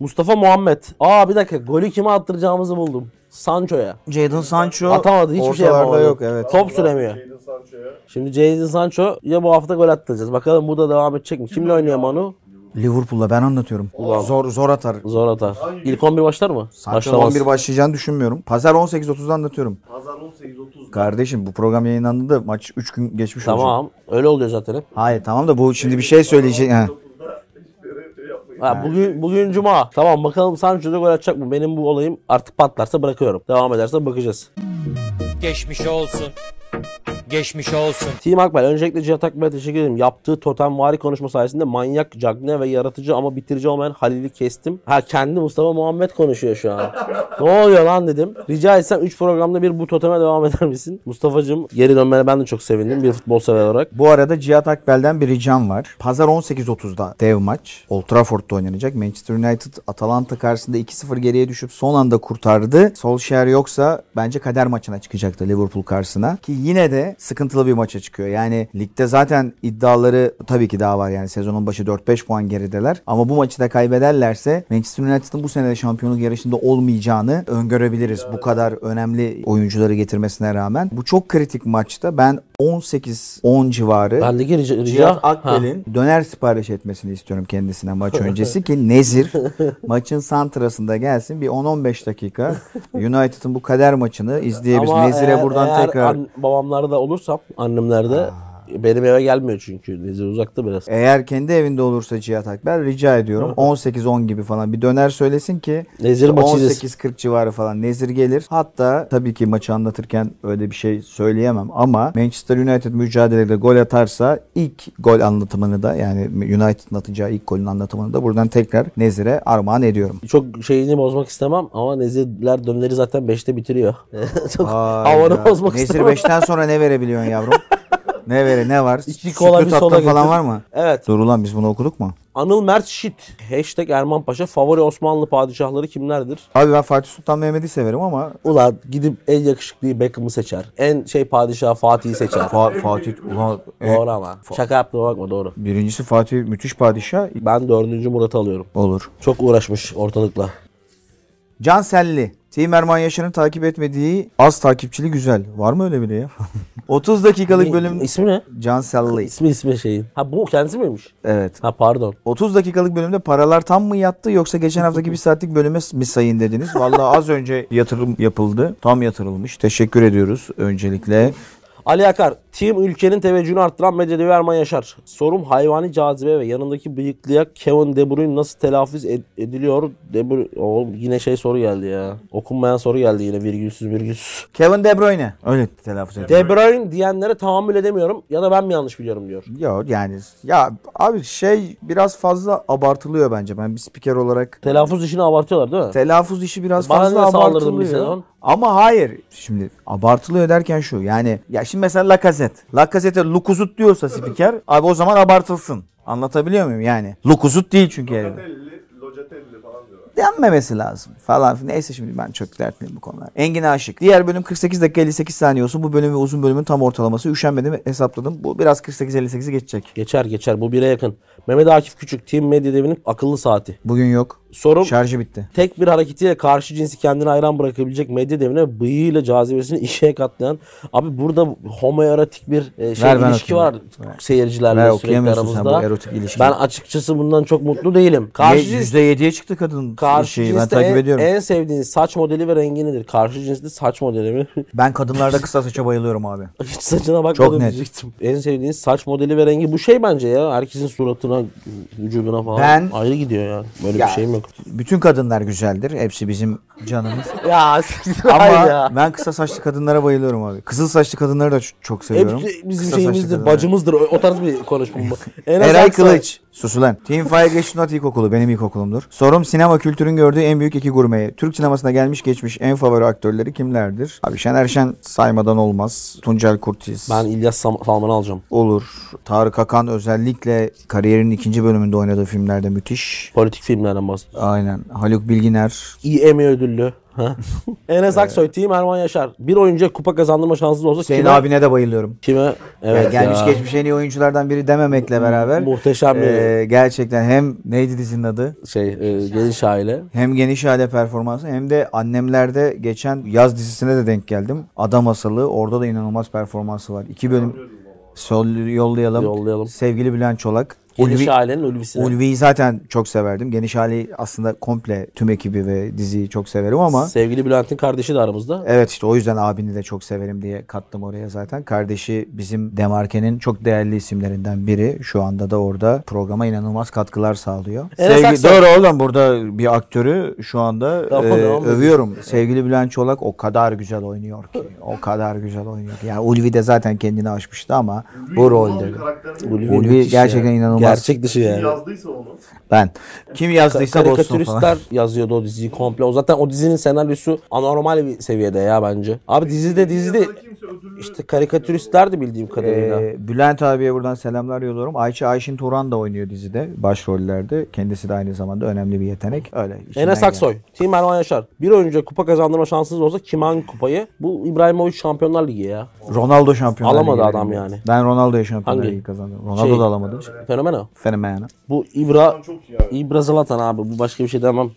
Mustafa Muhammed. Aa bir dakika golü kime attıracağımızı buldum. Sancho'ya. Jadon Sancho Atamadı hiçbir şey yapamadı. yok evet. Top süremiyor. Jadon Sancho'ya. Şimdi Jadon Sancho ya bu hafta gol attıracağız. Bakalım burada devam edecek mi? Kimle oynuyor Manu? Liverpool'la ben anlatıyorum. Zor zor atar. Zor atar. İlk 11 başlar mı? Sancho Başlamaz. 11 başlayacağını düşünmüyorum. Pazar 18.30'da anlatıyorum. Pazar 18.30'da. Kardeşim bu program yayınlandı da maç 3 gün geçmiş olacak. Tamam. Öyle oluyor zaten hep. Hayır tamam da bu şimdi bir şey söyleyecek. Ha. 9'da hiçbiri şey yapmayın. Ha, bugün bugün cuma. Tamam bakalım Sancho da gol atacak mı? Benim bu olayım artık patlarsa bırakıyorum. Devam ederse bakacağız. Geçmiş olsun. Geçmiş olsun. Team Akbel öncelikle Cihat Akbel'e teşekkür ederim. Yaptığı totemvari konuşma sayesinde manyak, cagne ve yaratıcı ama bitirici olmayan Halil'i kestim. Ha kendi Mustafa Muhammed konuşuyor şu an. [laughs] ne oluyor lan dedim. Rica etsem 3 programda bir bu toteme devam eder misin? Mustafa'cığım geri dönmene ben de çok sevindim bir futbol sever olarak. Bu arada Cihat Akbel'den bir ricam var. Pazar 18.30'da dev maç. Old Trafford'da oynanacak. Manchester United Atalanta karşısında 2-0 geriye düşüp son anda kurtardı. Solskjaer yoksa bence kader maçına çıkacaktı Liverpool karşısına. Ki yine de sıkıntılı bir maça çıkıyor. Yani ligde zaten iddiaları tabii ki daha var. Yani sezonun başı 4-5 puan gerideler. Ama bu maçı da kaybederlerse Manchester United'ın bu sene de şampiyonluk yarışında olmayacağını öngörebiliriz. Bu kadar önemli oyuncuları getirmesine rağmen. Bu çok kritik maçta ben 18-10 civarı Bendeki rica... rica Cihat Ha. Akbel'in döner sipariş etmesini istiyorum kendisine maç [laughs] öncesi ki Nezir maçın santrasında gelsin bir 10-15 dakika [laughs] United'ın bu kader maçını izleyebiliriz. Ama Nezir'e buradan eğer tekrar an- babamlarda olursam annemlerde benim eve gelmiyor çünkü. Nezir uzakta biraz. eğer kendi evinde olursa Cihat Akbel rica ediyorum 18-10 gibi falan bir döner söylesin ki Nezir maçı izlesin. 18-40 civarı falan Nezir gelir. Hatta tabii ki maçı anlatırken öyle bir şey söyleyemem ama Manchester United mücadelede gol atarsa ilk gol anlatımını da yani United'ın atacağı ilk golün anlatımını da buradan tekrar Nezir'e armağan ediyorum. Çok şeyini bozmak istemem ama Nezirler döneri zaten 5'te bitiriyor. [laughs] Çok havanı bozmak Nezir istemem. 5'ten sonra ne verebiliyorsun yavrum? [laughs] ne vere ne var? İki kola, bir soda falan var mı? Evet. Dur ulan biz bunu okuduk mu? Anıl Mert Şit. Hashtag Erman Paşa. Favori Osmanlı padişahları kimlerdir? Abi ben Fatih Sultan Mehmet'i severim ama Ulan gidip en yakışıklıyı Beckham'ı seçer. En şey padişah Fatih'i seçer. Fa- Fatih ulan e, doğru ama. Şaka yaptığıma bakma doğru. birincisi Fatih müthiş padişah Ben dördüncü Murat'ı alıyorum. olur. Çok uğraşmış ortalıkla. Can Team Erman Yaşar'ın takip etmediği az takipçili güzel. Var mı öyle biri ya? [laughs] 30 dakikalık bölüm İsmi ne? Can Selli. İsmi ismi şeyin. Ha bu kendisi miymiş? Evet. Ha pardon. 30 dakikalık bölümde paralar tam mı yattı yoksa geçen haftaki bir saatlik bölüme mi sayın dediniz? Vallahi az önce yatırım yapıldı. Tam yatırılmış. Teşekkür ediyoruz öncelikle. Ali Akar, Team ülkenin teveccühünü arttıran medya devi Erman Yaşar. Sorum hayvani cazibe ve yanındaki bıyıklıya Kevin De Bruyne nasıl telaffuz ed- ediliyor? De Bruyne, oğlum yine şey soru geldi ya. Okunmayan soru geldi yine virgülsüz virgülsüz. Kevin De Bruyne. Öyle telaffuz ediyor. De Bruyne diyenlere tahammül edemiyorum ya da ben mi yanlış biliyorum diyor. Yok yani ya abi şey biraz fazla abartılıyor bence. Ben bir spiker olarak Telaffuz işini abartıyorlar değil mi? telaffuz işi biraz Bana fazla ne saldırdın bir abartılıyor. sezon? Ama hayır. Şimdi abartılıyor derken şu. Yani ya şimdi mesela Lacazette. Lacazette'e Lukuzut diyorsa spiker abi o zaman abartılsın. Anlatabiliyor muyum yani? Lukuzut değil çünkü herif. Locatelli, Locatelli falan diyorlar. denmemesi lazım falan. Neyse şimdi ben çok dertliyim bu konular. Engin Aşık. Diğer bölüm 48 dakika 58 saniye olsun. Bu bölüm ve uzun bölümün tam ortalaması. Üşenmedim hesapladım. Bu biraz 48-58'i geçecek. Geçer geçer bu bire yakın. Mehmet Akif Küçük Team Medya Devi'nin akıllı saati. Bugün yok. Sorum Şarjı bitti. tek bir hareketiyle karşı cinsi kendine hayran bırakabilecek medya devine bıyığıyla cazibesini [laughs] işe katlayan. Abi burada homoerotik bir e, şey Ver ben ilişki okuyayım. var seyircilerle Ver, sürekli okuyamıyorsun sen aramızda. bu erotik ilişkiyi. Ben açıkçası bundan çok mutlu değilim. Karşı cins %7'ye çıktı kadın Karşı şeyi. Ben cinste takip en, ediyorum. en sevdiğin saç modeli ve rengi nedir? Karşı cinsli saç modeli mi? [laughs] Ben kadınlarda kısa saça bayılıyorum abi. Hiç saçına bakmadım Çok net. diyecektim. En sevdiğin saç modeli ve rengi bu şey bence ya. Herkesin suratına, vücuduna falan Ben- ayrı gidiyor yani. Böyle Ya, bir şeyim yok. Bütün kadınlar güzeldir. Hepsi bizim canımız. [laughs] Ya [laughs] Ama ya. ben kısa saçlı kadınlara bayılıyorum abi. Kızıl saçlı kadınları da çok seviyorum. Hep bizim Kısa şeyimizdir, bacımızdır. O, o tarz bir konuşma bu. [laughs] Eray. Kılıç. Sus ulan. Team Fire Geçtiğinat İlkokulu benim ilkokulumdur. Sorum sinema kültürün gördüğü en büyük iki gurmeye. Türk sinemasına gelmiş geçmiş en favori aktörleri kimlerdir? Abi Şener Şen saymadan olmaz. Tuncel Kurtiz. Ben İlyas Sam- Salman'ı alacağım. Olur. Tarık Akan özellikle kariyerinin ikinci bölümünde oynadığı filmlerde müthiş. Politik filmlerden bahsediyorum. Aynen. Haluk Bilginer. İyi Emmy ödüllü. [laughs] Enes Aksoy, Team Erman Yaşar. Bir oyuncuya kupa kazandırma şansınız olsa Senin kime? abine de bayılıyorum. Kime? Evet Yani gelmiş ya. geçmiş en iyi oyunculardan biri dememekle beraber. Muhteşem bir e, gerçekten hem neydi dizinin adı? şey, e, geniş aile. Hem geniş aile performansı hem de annemlerde geçen yaz dizisine de denk geldim. Adam Masalı orada da inanılmaz performansı var. İki bölüm sol yollayalım. Yollayalım. Sevgili Bülent Çolak. Geniş Ulvi, ailenin ulvisine. Ulvi'yi zaten çok severdim. Geniş aileyi aslında komple tüm ekibi ve diziyi çok severim ama Sevgili Bülent'in kardeşi de aramızda. Evet işte o yüzden abini de çok severim diye kattım oraya zaten. Kardeşi bizim Demarke'nin çok değerli isimlerinden biri. Şu anda da orada programa inanılmaz katkılar sağlıyor. Enes Sevgi, doğru oğlum burada bir aktörü şu anda Tamam, e, tamam. övüyorum. Sevgili Bülent Çolak o kadar güzel oynuyor ki. O kadar güzel oynuyor ki. Yani Ulvi de zaten kendini aşmıştı ama bu rolde. Ulvi, Ulvi gerçekten inanılmaz. Gerçek dışı Kim yani. yazdıysa onu. Ben. Kim yazdıysa bozsun falan. Karikatüristler yazıyordu o diziyi komple. O zaten o dizinin senaryosu anormal bir seviyede ya bence. Abi dizide dizide işte karikatüristlerdi bildiğim kadarıyla. Ee, Bülent abiye buradan selamlar yolluyorum. Ayça Ayşin Turan da oynuyor dizide başrollerde. Kendisi de aynı zamanda önemli bir yetenek. Öyle. Enes. Aksoy, Team Erman Yaşar. Bir oyuncuya kupa kazandırma şansınız olsa kim hangi kupayı? Bu İbrahimovic Şampiyonlar Ligi ya. Ronaldo şampiyonlar Alamadı Ligi'ne adam yani. Ben Ronaldo'ya şampiyonlar Hangi? Ligi kazandım. Ronaldo Şey- da alamadı. Fenomen o. Fenomen. Bu İbra. İbra Zlatan abi. Bu başka bir şey demem.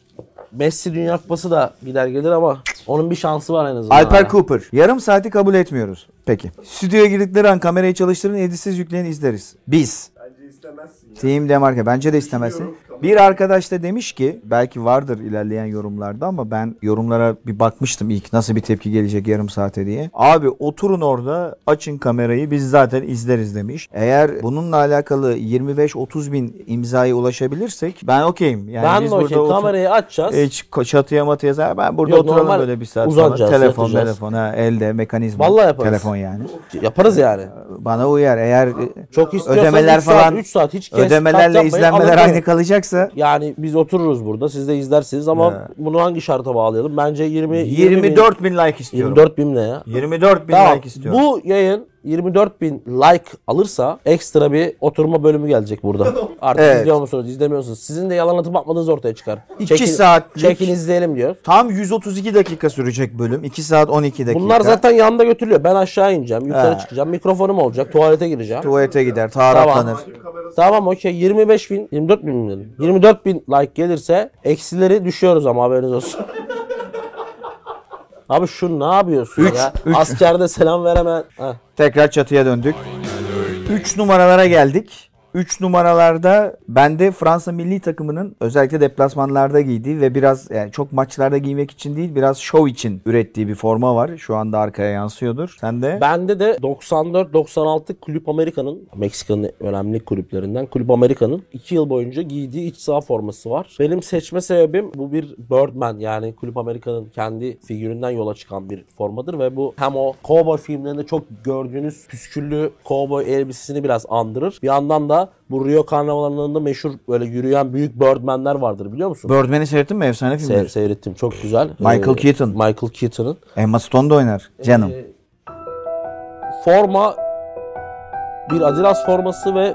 Messi Dünya Kupası da gider gelir ama onun bir şansı var en azından. Alper. Cooper. Yarım saati kabul etmiyoruz. Peki. Stüdyoya girdikleri an kamerayı çalıştırın editsiz yükleyin izleriz. Biz. Bence istemezsin ya. Team Demarke. Bence de istemezsin. Bir arkadaş da demiş ki belki vardır ilerleyen yorumlarda ama ben yorumlara bir bakmıştım ilk nasıl bir tepki gelecek yarım saate diye. Abi oturun orada açın kamerayı biz zaten izleriz demiş. Eğer bununla alakalı 25-30 bin imzaya ulaşabilirsek ben okeyim. Yani ben biz de okey. burada otur- Kamerayı açacağız. hiç çatıya matıya zaten ben burada Yok, oturalım normal böyle bir saat uzanacağız, sonra. Telefon, yatacağız. telefon ha, elde mekanizma. Vallahi yaparız. Telefon yani. Yaparız yani. Bana uyar. Eğer Çok istiyorsan ödemeler 3 saat, falan 3 saat hiç kes, ödemelerle izlenmeler aynı koyun. Kalacaksa Yani biz otururuz burada. Siz de izlersiniz ama Ya. bunu hangi şarta bağlayalım? Bence 20 24 bin like istiyorum. 24 bin ne ya? 24 bin Tamam. like istiyorum. Bu yayın 24 bin like alırsa ekstra bir oturma bölümü gelecek burada. [laughs] Artık Evet. izliyor musunuz, izlemiyorsunuz. Sizin de yalan atıp atmadığınız ortaya çıkar. İki saatlik- Çekin izleyelim diyor. Tam 132 dakika sürecek bölüm. 2 saat 12 dakika. Bunlar zaten yanında götürülüyor. Ben aşağı ineceğim, yukarı He. çıkacağım. Mikrofonum olacak, tuvalete gireceğim. tuvalete gider, taharatlanır. Tamam okey 25 bin 24 bin mi dedim? 24 bin like gelirse eksileri düşüyoruz ama haberiniz olsun. [laughs] Abi şu ne yapıyorsun Üç, ya? üç. Askerde selam veremeyen. Heh. Tekrar çatıya döndük. 3 numaralara geldik. 3 numaralarda bende Fransa milli takımının özellikle deplasmanlarda giydiği ve biraz yani çok maçlarda giymek için değil biraz şov için ürettiği bir forma var. Şu anda arkaya yansıyordur. Sen de Bende de 94-96 Kulüp Amerika'nın Meksika'nın önemli kulüplerinden Kulüp Amerika'nın 2 yıl boyunca giydiği iç saha forması var. Benim seçme sebebim bu bir Birdman yani Kulüp Amerika'nın kendi figüründen yola çıkan bir formadır ve bu hem o cowboy filmlerinde çok gördüğünüz püsküllü cowboy elbisesini biraz andırır. Bir yandan da bu Rio karnavalarında meşhur böyle yürüyen büyük Birdman'ler vardır biliyor musun? Birdman'i seyrettin mi? Efsane film. Se- seyrettim çok güzel. Michael Ee, Keaton. Michael Keaton'ın. Emma Stone da oynar. Canım. Ee, forma bir Adidas forması ve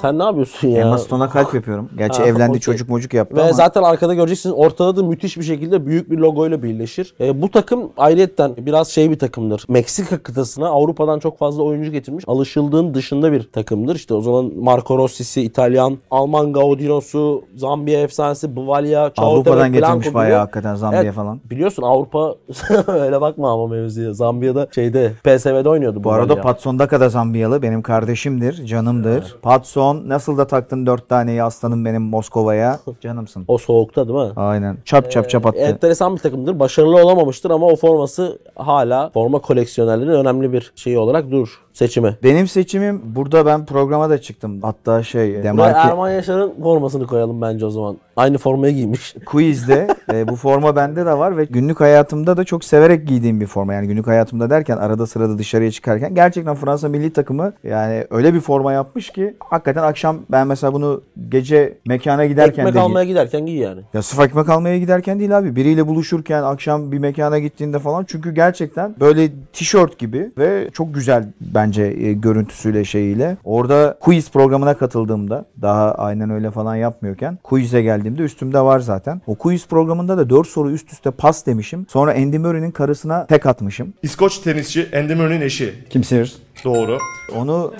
sen ne yapıyorsun ya? Emma Stone'a kalp yapıyorum. Gerçi Ha, evlendi okey. çocuk mocuk yaptı Ve ama. zaten arkada göreceksiniz ortada da müthiş bir şekilde büyük bir logoyla birleşir. E, bu takım ayrıyetten biraz şey bir takımdır. Meksika kıtasına Avrupa'dan çok fazla oyuncu getirmiş. Alışıldığın dışında bir takımdır. İşte o zaman Marco Rossi'si İtalyan, Alman Gaudino'su, Zambiya efsanesi Bavalia, Avrupa'dan getirmiş gibi. bayağı hakikaten Zambiya Evet, falan. Biliyorsun Avrupa [laughs] öyle bakma ama mevzuya. Zambiya'da şeyde PSV'de oynuyordu Bu arada Bavalia. Patson Daka da Zambiyalı. Benim kardeşimdir, canımdır. Patson nasıl da taktın dört taneyi aslanım benim Moskova'ya. [laughs] Canımsın. o soğukta değil mi? Aynen. Çap çap çap attı. Enteresan bir takımdır. Başarılı olamamıştır ama o forması hala forma koleksiyonerlerinin önemli bir şeyi olarak durur. Seçimi. Benim seçimim burada ben programa da çıktım. Hatta şey Demarki Erman Yaşar'ın formasını koyalım bence o zaman. Aynı formayı giymiş. [laughs] quizde e, bu forma bende de var ve günlük hayatımda da çok severek giydiğim bir forma. Yani günlük hayatımda derken arada sırada dışarıya çıkarken gerçekten Fransa milli takımı yani öyle bir forma yapmış ki hakikaten akşam ben mesela bunu gece mekana giderken Ekmek de almaya giderken giy yani. Ya sırf ekmek almaya giderken değil abi. Biriyle buluşurken, akşam bir mekana gittiğinde falan. Çünkü gerçekten böyle tişört gibi ve çok güzel bence e, görüntüsüyle şeyiyle. Orada quiz programına katıldığımda daha aynen öyle falan yapmıyorken quiz'e geldiğimde üstümde var zaten. O quiz programında da 4 soru üst üste pas demişim. Sonra Andy Murray'nin karısına tek atmışım. İskoç tenisçi Andy Murray'nin eşi. Kim Sears? Doğru. Onu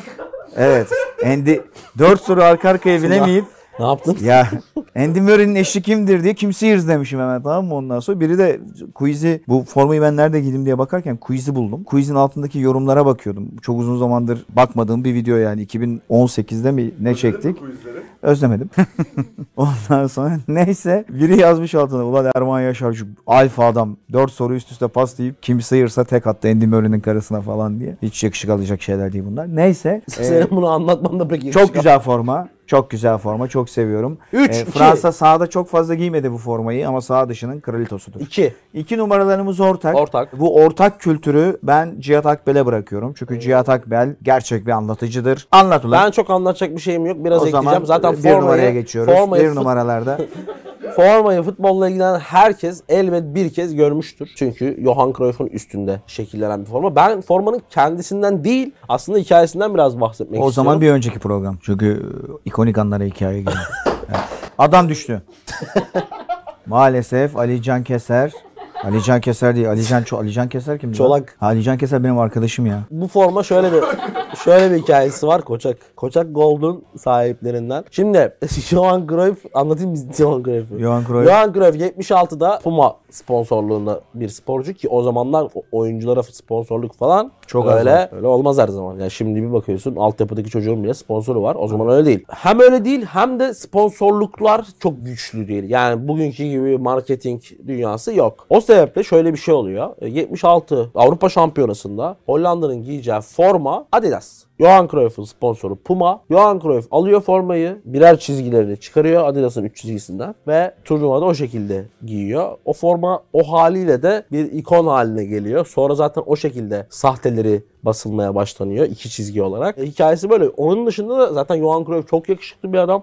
evet Andy 4 soru arka arkaya bilemeyip Ne yaptın? Ya Andy Murray'nin eşi kimdir diye Kim Sears demişim hemen tamam mı ondan sonra. Biri de quiz'i bu formayı ben nerede giydim diye bakarken quiz'i buldum. Quiz'in altındaki yorumlara bakıyordum. Çok uzun zamandır bakmadığım bir video yani 2018'de mi ne çektik? Özlemedim. [laughs] Ondan sonra [laughs] neyse biri yazmış altına ulan Erman Yaşar şu alfa adam 4 soru üst üste pas deyip Kim Sears'a tek attı Andy Murray'nin karısına falan diye. Hiç yakışık alacak şeyler değil bunlar. Neyse. [laughs] e, Senin bunu anlatman da pek çok güzel forma. Çok güzel forma. Çok seviyorum. Üç, Ee, iki. Fransa sahada çok fazla giymedi bu formayı ama sağ dışının kralitosudur. 2. İki numaralarımız ortak. Ortak. Bu ortak kültürü ben Cihat Akbel'e bırakıyorum. Çünkü Cihat Akbel gerçek bir anlatıcıdır. Anlat ulan. Ben çok anlatacak bir şeyim yok. Biraz o ekleyeceğim. zaman Zaten bir formayı, numaraya geçiyoruz. Formayı, bir numaralarda. [laughs] formayı futbolla ilgilenen herkes elbet bir kez görmüştür. Çünkü Johan Cruyff'un üstünde şekillenen bir forma. Ben formanın kendisinden değil aslında hikayesinden biraz bahsetmek o istiyorum. zaman bir önceki program. Çünkü ikonik anlara hikaye geliyor. [laughs] Evet. Adam düştü. [laughs] Maalesef Ali Can Keser Ali Can Keser değil. Ali Can, Ço- Ali Can Keser kim? Çolak. Ali Can Keser benim arkadaşım ya. Bu forma şöyle bir şöyle bir hikayesi var Koçak. Koçak Gold'un sahiplerinden. Şimdi [laughs] Johan Cruyff anlatayım mı Johan Cruyff'u? Johan Cruyff. Johan Cruyff 76'da Puma sponsorluğunda bir sporcu ki o zamanlar oyunculara sponsorluk falan Çok öyle var. öyle olmaz her zaman. Yani şimdi bir bakıyorsun altyapıdaki çocuğun bile sponsoru var. O zaman öyle değil. Hem öyle değil hem de sponsorluklar çok güçlü değil. Yani bugünkü gibi marketing dünyası yok. O sebeple şöyle bir şey oluyor. E, 76 Avrupa Şampiyonası'nda Hollanda'nın giyeceği forma Adidas. Johan Cruyff'un sponsoru Puma. Johan Cruyff alıyor formayı, birer çizgilerini çıkarıyor Adidas'ın 3 çizgisinden ve turnuvada o şekilde giyiyor. O forma o haliyle de bir ikon haline geliyor. Sonra zaten o şekilde sahteleri basılmaya başlanıyor iki çizgi olarak. E, hikayesi böyle. Onun dışında da zaten Johan Cruyff çok yakışıklı bir adam.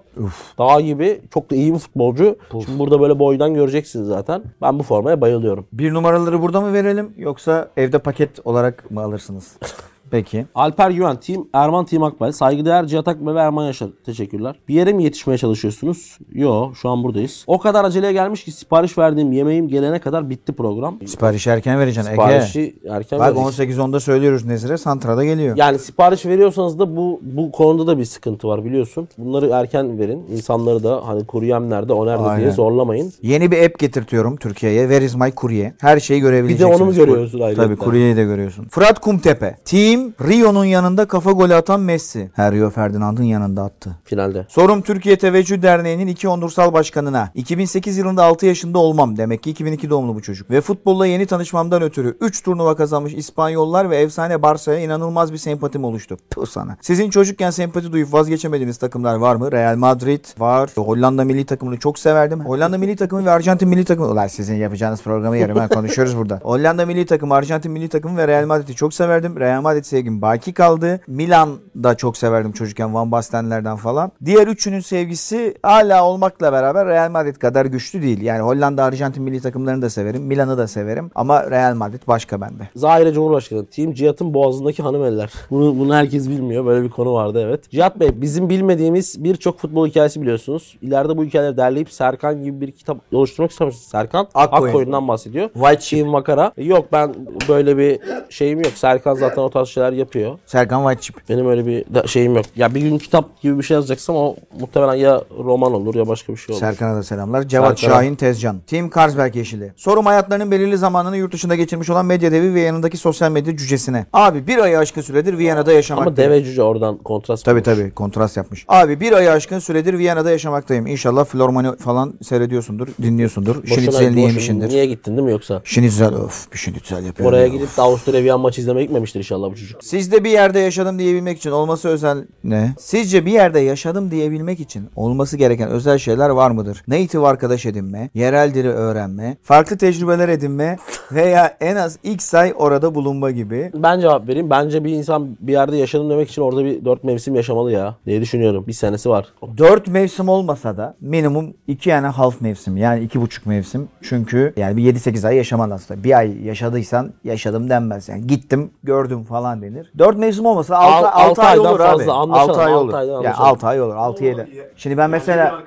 Dağ gibi çok da iyi bir futbolcu. Şimdi burada böyle boydan göreceksiniz zaten. Ben bu formaya bayılıyorum. Bir numaraları burada mı verelim yoksa evde paket olarak mı alırsınız? [laughs] Peki. Alper Güven, Team Erman Team Akbel, saygıdeğer Cihat Akbel ve Erman Yaşar. Teşekkürler. Bir yere mi yetişmeye çalışıyorsunuz? Yo, şu an buradayız. O kadar aceleye gelmiş ki sipariş verdiğim yemeğim gelene kadar bitti program. Sipariş erken vereceksin Ege. Siparişi erken Bak verdik. 18.10'da söylüyoruz Nezire. Santra'da geliyor. Yani sipariş veriyorsanız da bu bu konuda da bir sıkıntı var biliyorsun. Bunları erken verin. İnsanları da hani kuru yem nerede, o nerede diye Aynen. zorlamayın. Yeni bir app getirtiyorum Türkiye'ye. Where is my courier? Her şeyi görebileceksiniz. Bir de onu mu görüyorsun ayrıca? Tabii courier'i de görüyorsun. Fırat Kumtepe. Team Kim Rio'nun yanında kafa golü atan Messi? Her Rio Ferdinand'ın yanında attı. Finalde. Sorum Türkiye Teveccüh Derneği'nin iki onursal başkanına. 2008 yılında 6 yaşında olmam. Demek ki 2002 doğumlu bu çocuk. Ve futbolla yeni tanışmamdan ötürü 3 turnuva kazanmış İspanyollar ve efsane Barça'ya inanılmaz bir sempatim oluştu. Puh sana. Sizin çocukken sempati duyup vazgeçemediğiniz takımlar var mı? Real Madrid var. Hollanda milli takımını çok severdim. Hollanda milli takımı ve Arjantin milli takımı. Ulan sizin yapacağınız programı yarım [laughs] konuşuyoruz burada. Hollanda milli takımı, Arjantin milli takımı ve Real Madrid'i çok severdim. Real Madrid sevgim baki kaldı. Milan da çok severdim çocukken Van Bastenlerden falan. Diğer üçünün sevgisi hala olmakla beraber Real Madrid kadar güçlü değil. Yani Hollanda, Arjantin milli takımlarını da severim. Milan'ı da severim. Ama Real Madrid başka bende. Zahire Cumhurbaşkanı. Team Cihat'ın boğazındaki hanım eller. [laughs] Bunu, bunu herkes bilmiyor. Böyle bir konu vardı evet. Cihat Bey bizim bilmediğimiz birçok futbol hikayesi biliyorsunuz. İleride bu hikayeleri derleyip Serkan gibi bir kitap oluşturmak istemişsiniz. Serkan Akkoyun. Akkoyun'dan bahsediyor. White. Team Makara. Yok ben böyle bir şeyim yok. Serkan zaten o tarz şeyler yapıyor. Serkan Chip. Benim öyle bir da- şeyim yok. Ya bir gün kitap gibi bir şey yazacaksam o muhtemelen ya roman olur ya başka bir şey olur. Serkan'a da selamlar. Cevat Serkan'a. Şahin Tezcan. Tim Karsberg Yeşili. Sorum hayatlarının belirli zamanını yurt dışında geçirmiş olan medya devi ve yanındaki sosyal medya cücesine. Abi bir ayı aşkın süredir Viyana'da yaşamak. Ama deve cüce oradan kontrast Tabii kurmuş. tabii kontrast yapmış. Abi bir ayı aşkın süredir Viyana'da yaşamaktayım. İnşallah Flormani falan seyrediyorsundur, dinliyorsundur. Boşuna- Şinitzelini boşuna- yemişsindir. Niye gittin değil mi yoksa? Şinitzel of bir şinitzel yapıyor. Oraya gidip de Avusturya Viyan maçı izlemeye gitmemiştir inşallah bu çocuk. Sizde bir yerde yaşadım diyebilmek için olması özel ne? Sizce bir yerde yaşadım diyebilmek için olması gereken özel şeyler var mıdır? Native arkadaş edinme, yerel dili öğrenme, farklı tecrübeler edinme [laughs] veya en az x ay orada bulunma gibi. Ben cevap vereyim. Bence bir insan bir yerde yaşadım demek için orada bir dört mevsim yaşamalı ya diye düşünüyorum. Bir senesi var. Dört mevsim olmasa da minimum iki yani half mevsim yani iki buçuk mevsim. Çünkü yani bir 7-8 ay yaşaman aslında. Bir ay yaşadıysan yaşadım denmez. Yani gittim gördüm falan denir. Dört mevsim olmasa Al- 6 altı ay aydan olur abi. fazla anlaşalım, 6 ay olur. aydan Yani anlaşalım. 6 ay olur 6-7. Şimdi ben mesela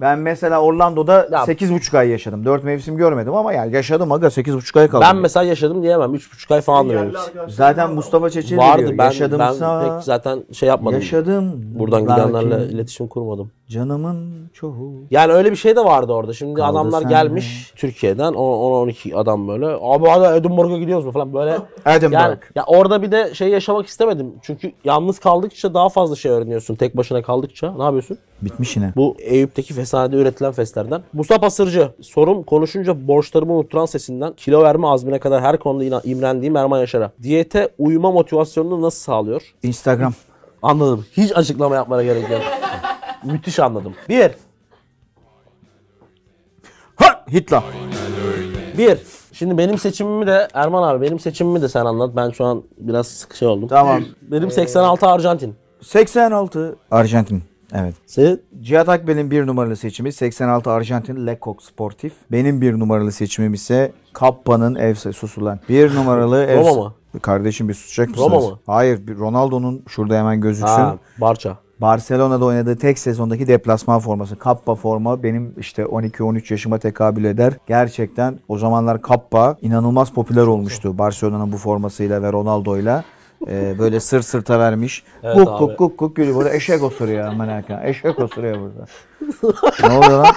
ben mesela Orlando'da Ya- 8,5 ay yaşadım. 4 mevsim görmedim ama yani yaşadım aga 8,5 ay kaldım. Ben mesela yaşadım diyemem. Üç buçuk ay falan benim. Arkadaşlar Zaten. Mustafa Çeçil Vardı diyor. ben, Yaşadımsa ben pek zaten şey yapmadım. yaşadım. Buradan gidenlerle iletişim kurmadım. Canımın çoğu. Yani öyle bir şey de vardı orada. Şimdi Kaldı adamlar gelmiş Türkiye'den 10-12 adam böyle. Abi hadi Edinburgh'a gidiyoruz mu falan böyle. Edinburgh. Yani ya orada bir de şey yaşamak istemedim. Çünkü yalnız kaldıkça daha fazla şey öğreniyorsun. Tek başına kaldıkça. Ne yapıyorsun? Bitmiş yine. Bu Eyüp'teki fesanede üretilen feslerden. Mustafa Sırcı. Sorum konuşunca borçlarımı unutturan sesinden kilo verme azmine kadar her konuda imrendiğim Erman Yaşar'a. Diyete uyuma motivasyonunu nasıl sağlıyor? Instagram. Anladım. Hiç açıklama yapmana gerek yok. Müthiş anladım. Bir. Ha! Hitler. Bir. Şimdi benim seçimimi de Erman abi benim seçimimi de sen anlat. Ben şu an biraz şey oldum. Tamam. Benim 86 Arjantin. 86 Arjantin. Evet. Senin? Cihat Akbel'in bir numaralı seçimi 86 Arjantin Lecoq Sportif. Benim bir numaralı seçimim ise Kappa'nın ev susulan. Bir numaralı ev... Roma mı? Kardeşim bir susacak mısınız? Roma mı? Hayır. Ronaldo'nun şurada hemen gözüksün. Ha, Barça. Barcelona'da oynadığı tek sezondaki deplasman forması. Kappa forma benim işte 12-13 yaşıma tekabül eder. Gerçekten o zamanlar Kappa inanılmaz popüler olmuştu Barcelona'nın bu formasıyla ve Ronaldo'yla. Ee, böyle sır sırta vermiş. Evet kuk abi. kuk kuk kuk gülüyor. Burada eşek osuruyor aman. Eşek osuruyor burada. ne oluyor lan?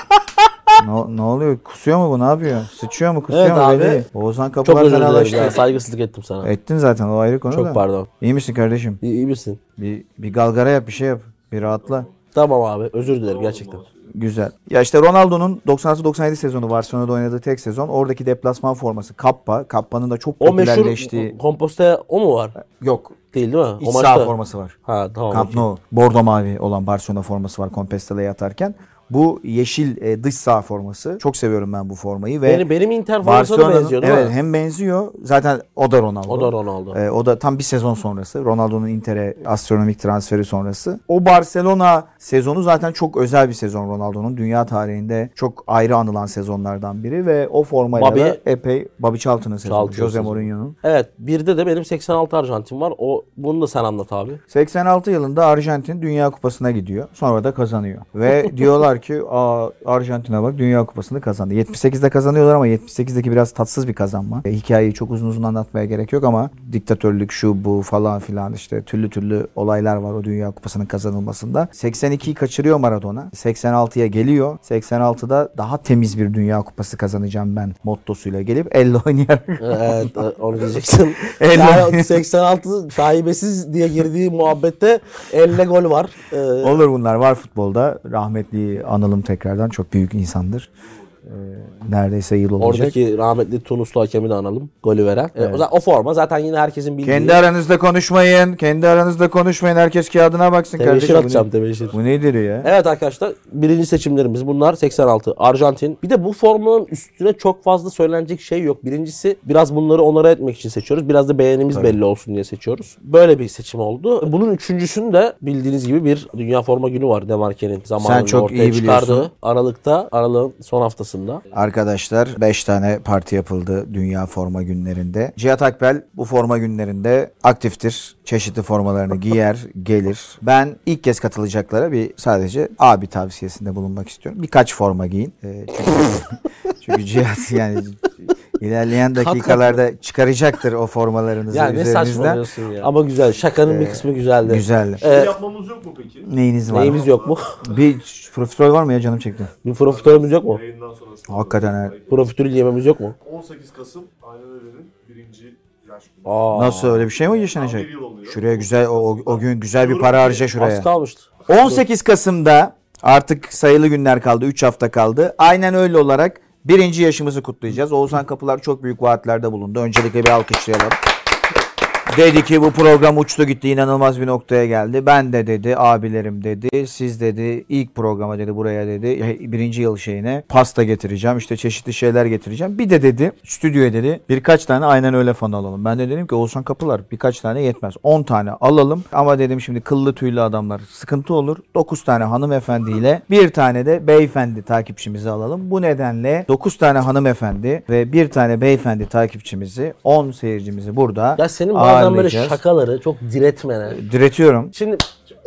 Ne, ne oluyor? Kusuyor mu bu? Ne yapıyor? Sıçıyor mu? Kusuyor Evet mu? abi. Belli değil. Oğuzhan Çok kapılar özür dilerim fenalaştı. ya. Saygısızlık ettim sana. Ettin zaten o ayrı konu da. Çok pardon. İyi misin kardeşim? İyi, iyi misin? Bir, bir galgara yap bir şey yap. Bir rahatla. Tamam abi. Özür dilerim gerçekten. Güzel. Ya işte Ronaldo'nun 96-97 sezonu Barcelona'da oynadığı tek sezon. Oradaki deplasman forması Kappa. Kappa'nın da çok O meşhur popülerleştiği... komposte o mu var? Yok. Değil değil mi? İç o saha maçta. forması var. Ha tamam. Camp okey. Nou. Bordo mavi olan Barcelona forması var Compostele'ye atarken. Bu yeşil e, dış saha forması. Çok seviyorum ben bu formayı ve Benim, benim Inter formasına da benziyor değil evet mi? hem benziyor. Zaten o da Ronaldo. O da Ronaldo. Ee, o da tam bir sezon sonrası. Ronaldo'nun Inter'e astronomik transferi sonrası. O Barcelona sezonu zaten çok özel bir sezon Ronaldo'nun. Dünya tarihinde çok ayrı anılan sezonlardan biri ve o formayla Bobby- da epey Bobby Charlton'ın sezonu. Charlton Jose. Mourinho'nun. Evet. Bir de benim 86 Arjantin var. O bunu da sen anlat abi. 86 yılında Arjantin Dünya Kupası'na gidiyor. Sonra da kazanıyor. Ve [laughs] diyorlar diyorlar ki Aa, Arjantin'e bak Dünya Kupası'nı kazandı. 78'de kazanıyorlar ama 78'deki biraz tatsız bir kazanma. E, hikayeyi çok uzun uzun anlatmaya gerek yok ama diktatörlük şu bu falan filan işte türlü türlü olaylar var o Dünya Kupası'nın kazanılmasında. 82'yi kaçırıyor Maradona. 86'ya geliyor. 86'da daha temiz bir Dünya Kupası kazanacağım ben mottosuyla gelip elle oynayarak [laughs] evet e, onu diyeceksin. [laughs] Yani 86 şaibesiz diye girdiği muhabbette elle gol var. Ee, Olur bunlar var futbolda. Rahmetli analım tekrardan çok büyük insandır. Ee, neredeyse yıl olacak. Oradaki rahmetli Tunuslu hakemi de analım. Golü veren. Ee, o, zaman- o forma zaten yine herkesin bildiği. Kendi aranızda konuşmayın. Kendi aranızda konuşmayın. Herkes kağıdına baksın Tebeşir kardeşim. Atacağım tebeşir. Bu nedir ya? Evet arkadaşlar birinci seçimlerimiz bunlar 86 Arjantin. Bir de bu formunun üstüne çok fazla söylenecek şey yok. Birincisi biraz bunları onlara etmek için seçiyoruz. Biraz da beğenimiz belli olsun diye seçiyoruz. Böyle bir seçim oldu. Bunun üçüncüsünde bildiğiniz gibi bir dünya forma günü var Demarke'nin zamanında ortaya iyi biliyorsun. çıkardığı. Aralıkta, aralığın son haftasında. Arkadaşlar 5 tane parti yapıldı Dünya Forma Günlerinde. Cihat Akbel bu forma günlerinde aktiftir. Çeşitli formalarını giyer, gelir. Ben ilk kez katılacaklara bir sadece abi tavsiyesinde bulunmak istiyorum. Birkaç forma giyin. Ee, çünkü, [laughs] çünkü Cihat yani ilerleyen dakikalarda çıkaracaktır o formalarınızı Yani ne üzerinizden. saçmalıyorsun ya. Ama güzel. Şakanın bir kısmı güzeldi. Güzel. Ee, Yapmamız yok mu peki? Neyiniz var? Neyimiz yok mu? Bir profiterol var mı ya canım çekti. bir profiterolümüz yok mu? Yayından sonrası. Hakikaten evet. Profiterol yememiz yok mu? 18 Kasım aynen öyle'nin birinci yaş günü. Aa, Nasıl öyle bir şey mi yaşanacak? Şuraya güzel o, o, o gün güzel bir para harca şuraya. Az kalmıştı. 18 Kasım'da artık sayılı günler kaldı. 3 hafta kaldı. Aynen öyle olarak birinci yaşımızı kutlayacağız. Oğuzhan Kapılar çok büyük vaatlerde bulundu. Öncelikle bir alkışlayalım. Dedi ki bu program uçtu gitti inanılmaz bir noktaya geldi. Ben de dedi abilerim dedi siz dedi ilk programa dedi buraya dedi birinci yıl şeyine pasta getireceğim işte çeşitli şeyler getireceğim. Bir de dedi stüdyoya dedi birkaç tane aynen öyle fan alalım. Ben de dedim ki Oğuzhan Kapılar birkaç tane yetmez 10 tane alalım ama dedim şimdi kıllı tüylü adamlar sıkıntı olur. 9 tane hanımefendiyle bir tane de beyefendi takipçimizi alalım. Bu nedenle 9 tane hanımefendi ve bir tane beyefendi takipçimizi 10 seyircimizi burada Ya senin bazen böyle ağırlayacağız. şakaları çok diretmene. Diretiyorum. Şimdi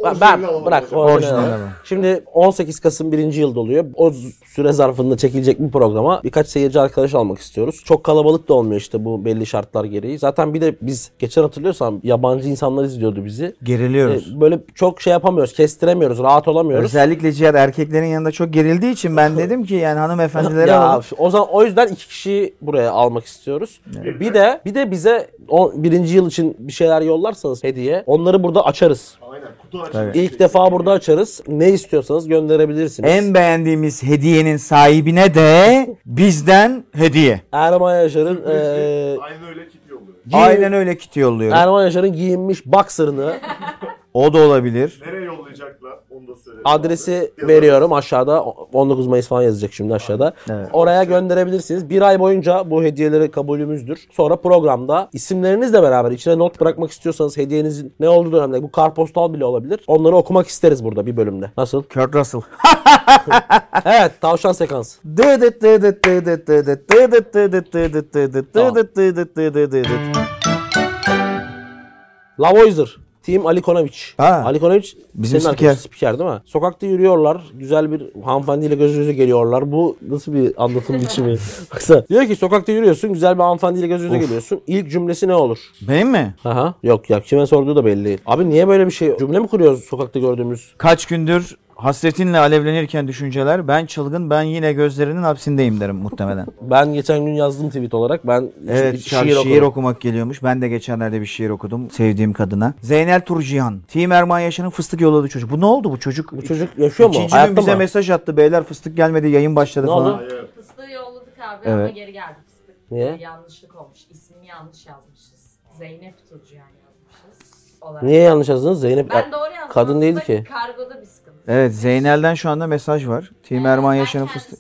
ben, ben bırak orijinal. Şimdi 18 Kasım birinci yıl doluyor. O süre zarfında çekilecek bir programa birkaç seyirci arkadaş almak istiyoruz. Çok kalabalık da olmuyor işte bu belli şartlar gereği. Zaten bir de biz geçen hatırlıyorsam yabancı insanlar izliyordu bizi. Geriliyoruz. Ee, Böyle çok şey yapamıyoruz, kestiremiyoruz, rahat olamıyoruz. Özellikle Cihat erkeklerin yanında çok gerildiği için ben [laughs] dedim ki yani hanımefendilere ya alalım. o zaman o yüzden iki kişiyi buraya almak istiyoruz. Bir de bir de bize o birinci yıl için bir şeyler yollarsanız hediye onları burada açarız. Aynen kutu açılıyor. İlk defa burada açarız. Ne istiyorsanız gönderebilirsiniz. En beğendiğimiz hediyenin sahibine de bizden hediye. Erman Yaşar'ın eee Aynen öyle kit yolluyor. Aynen öyle kit yolluyorum. Erman Yaşar'ın giyinmiş boxer'ını O da olabilir. Nereye yollayacaklar onu da söyle. adresi Yazarız. veriyorum aşağıda 19 Mayıs falan yazacak şimdi aşağıda. Evet. Oraya gönderebilirsiniz. Bir ay boyunca bu hediyeleri kabulümüzdür. Sonra programda isimlerinizle beraber içine not bırakmak istiyorsanız hediyenizin ne olduğu dönemde bu kartpostal bile olabilir. Onları okumak isteriz burada bir bölümde. Nasıl? Kurt Russell. Evet tavşan sekans. Dıdıt dıdıt dıdıt dıdıt dıdıt dıdıt dıdıt dıdıt dıdıt dıdıt dıdıt dıdıt. Lavoisier. Team Ali Konovic. Ha. Ali Konovic Bizim senin spiker. spiker değil mi? Sokakta yürüyorlar. Güzel bir hanımefendiyle göz göze geliyorlar. Bu nasıl bir anlatım [laughs] biçimi? Baksana. Diyor ki sokakta yürüyorsun. Güzel bir hanımefendiyle göz göze geliyorsun. İlk cümlesi ne olur? Benim mi? Aha. Yok ya kime sorduğu da belli değil. Abi niye böyle bir şey cümle mi kuruyoruz sokakta gördüğümüz? Kaç gündür hasretinle alevlenirken düşünceler ben çılgın ben yine gözlerinin hapsindeyim derim muhtemelen. [laughs] Ben geçen gün yazdım tweet olarak. Ben Evet şi- şiir, şiir, okudum. okumak geliyormuş. Ben de geçenlerde bir şiir okudum sevdiğim kadına. Zeynel Turcihan. Team Erman Yaşar'ın fıstık yolladı çocuk. Bu ne oldu bu çocuk? Bu çocuk yaşıyor mu? İkinci gün Hayatta bize mı? mesaj attı. Beyler fıstık gelmedi yayın başladı Ne falan. oldu? Fıstığı yolladık abi ama Evet. geri geldi fıstık. Niye? Yanlışlık olmuş. İsmini yanlış yazmışız. Zeynep Turcuyan yazmışız. Olarak. Niye yanlış yazdınız? Zeynep Ben doğru yazdım. kadın değildi ki. Kargoda bir sıkıntı. Evet Zeynel'den şu anda mesaj var. Timerman yaşanın fıstık.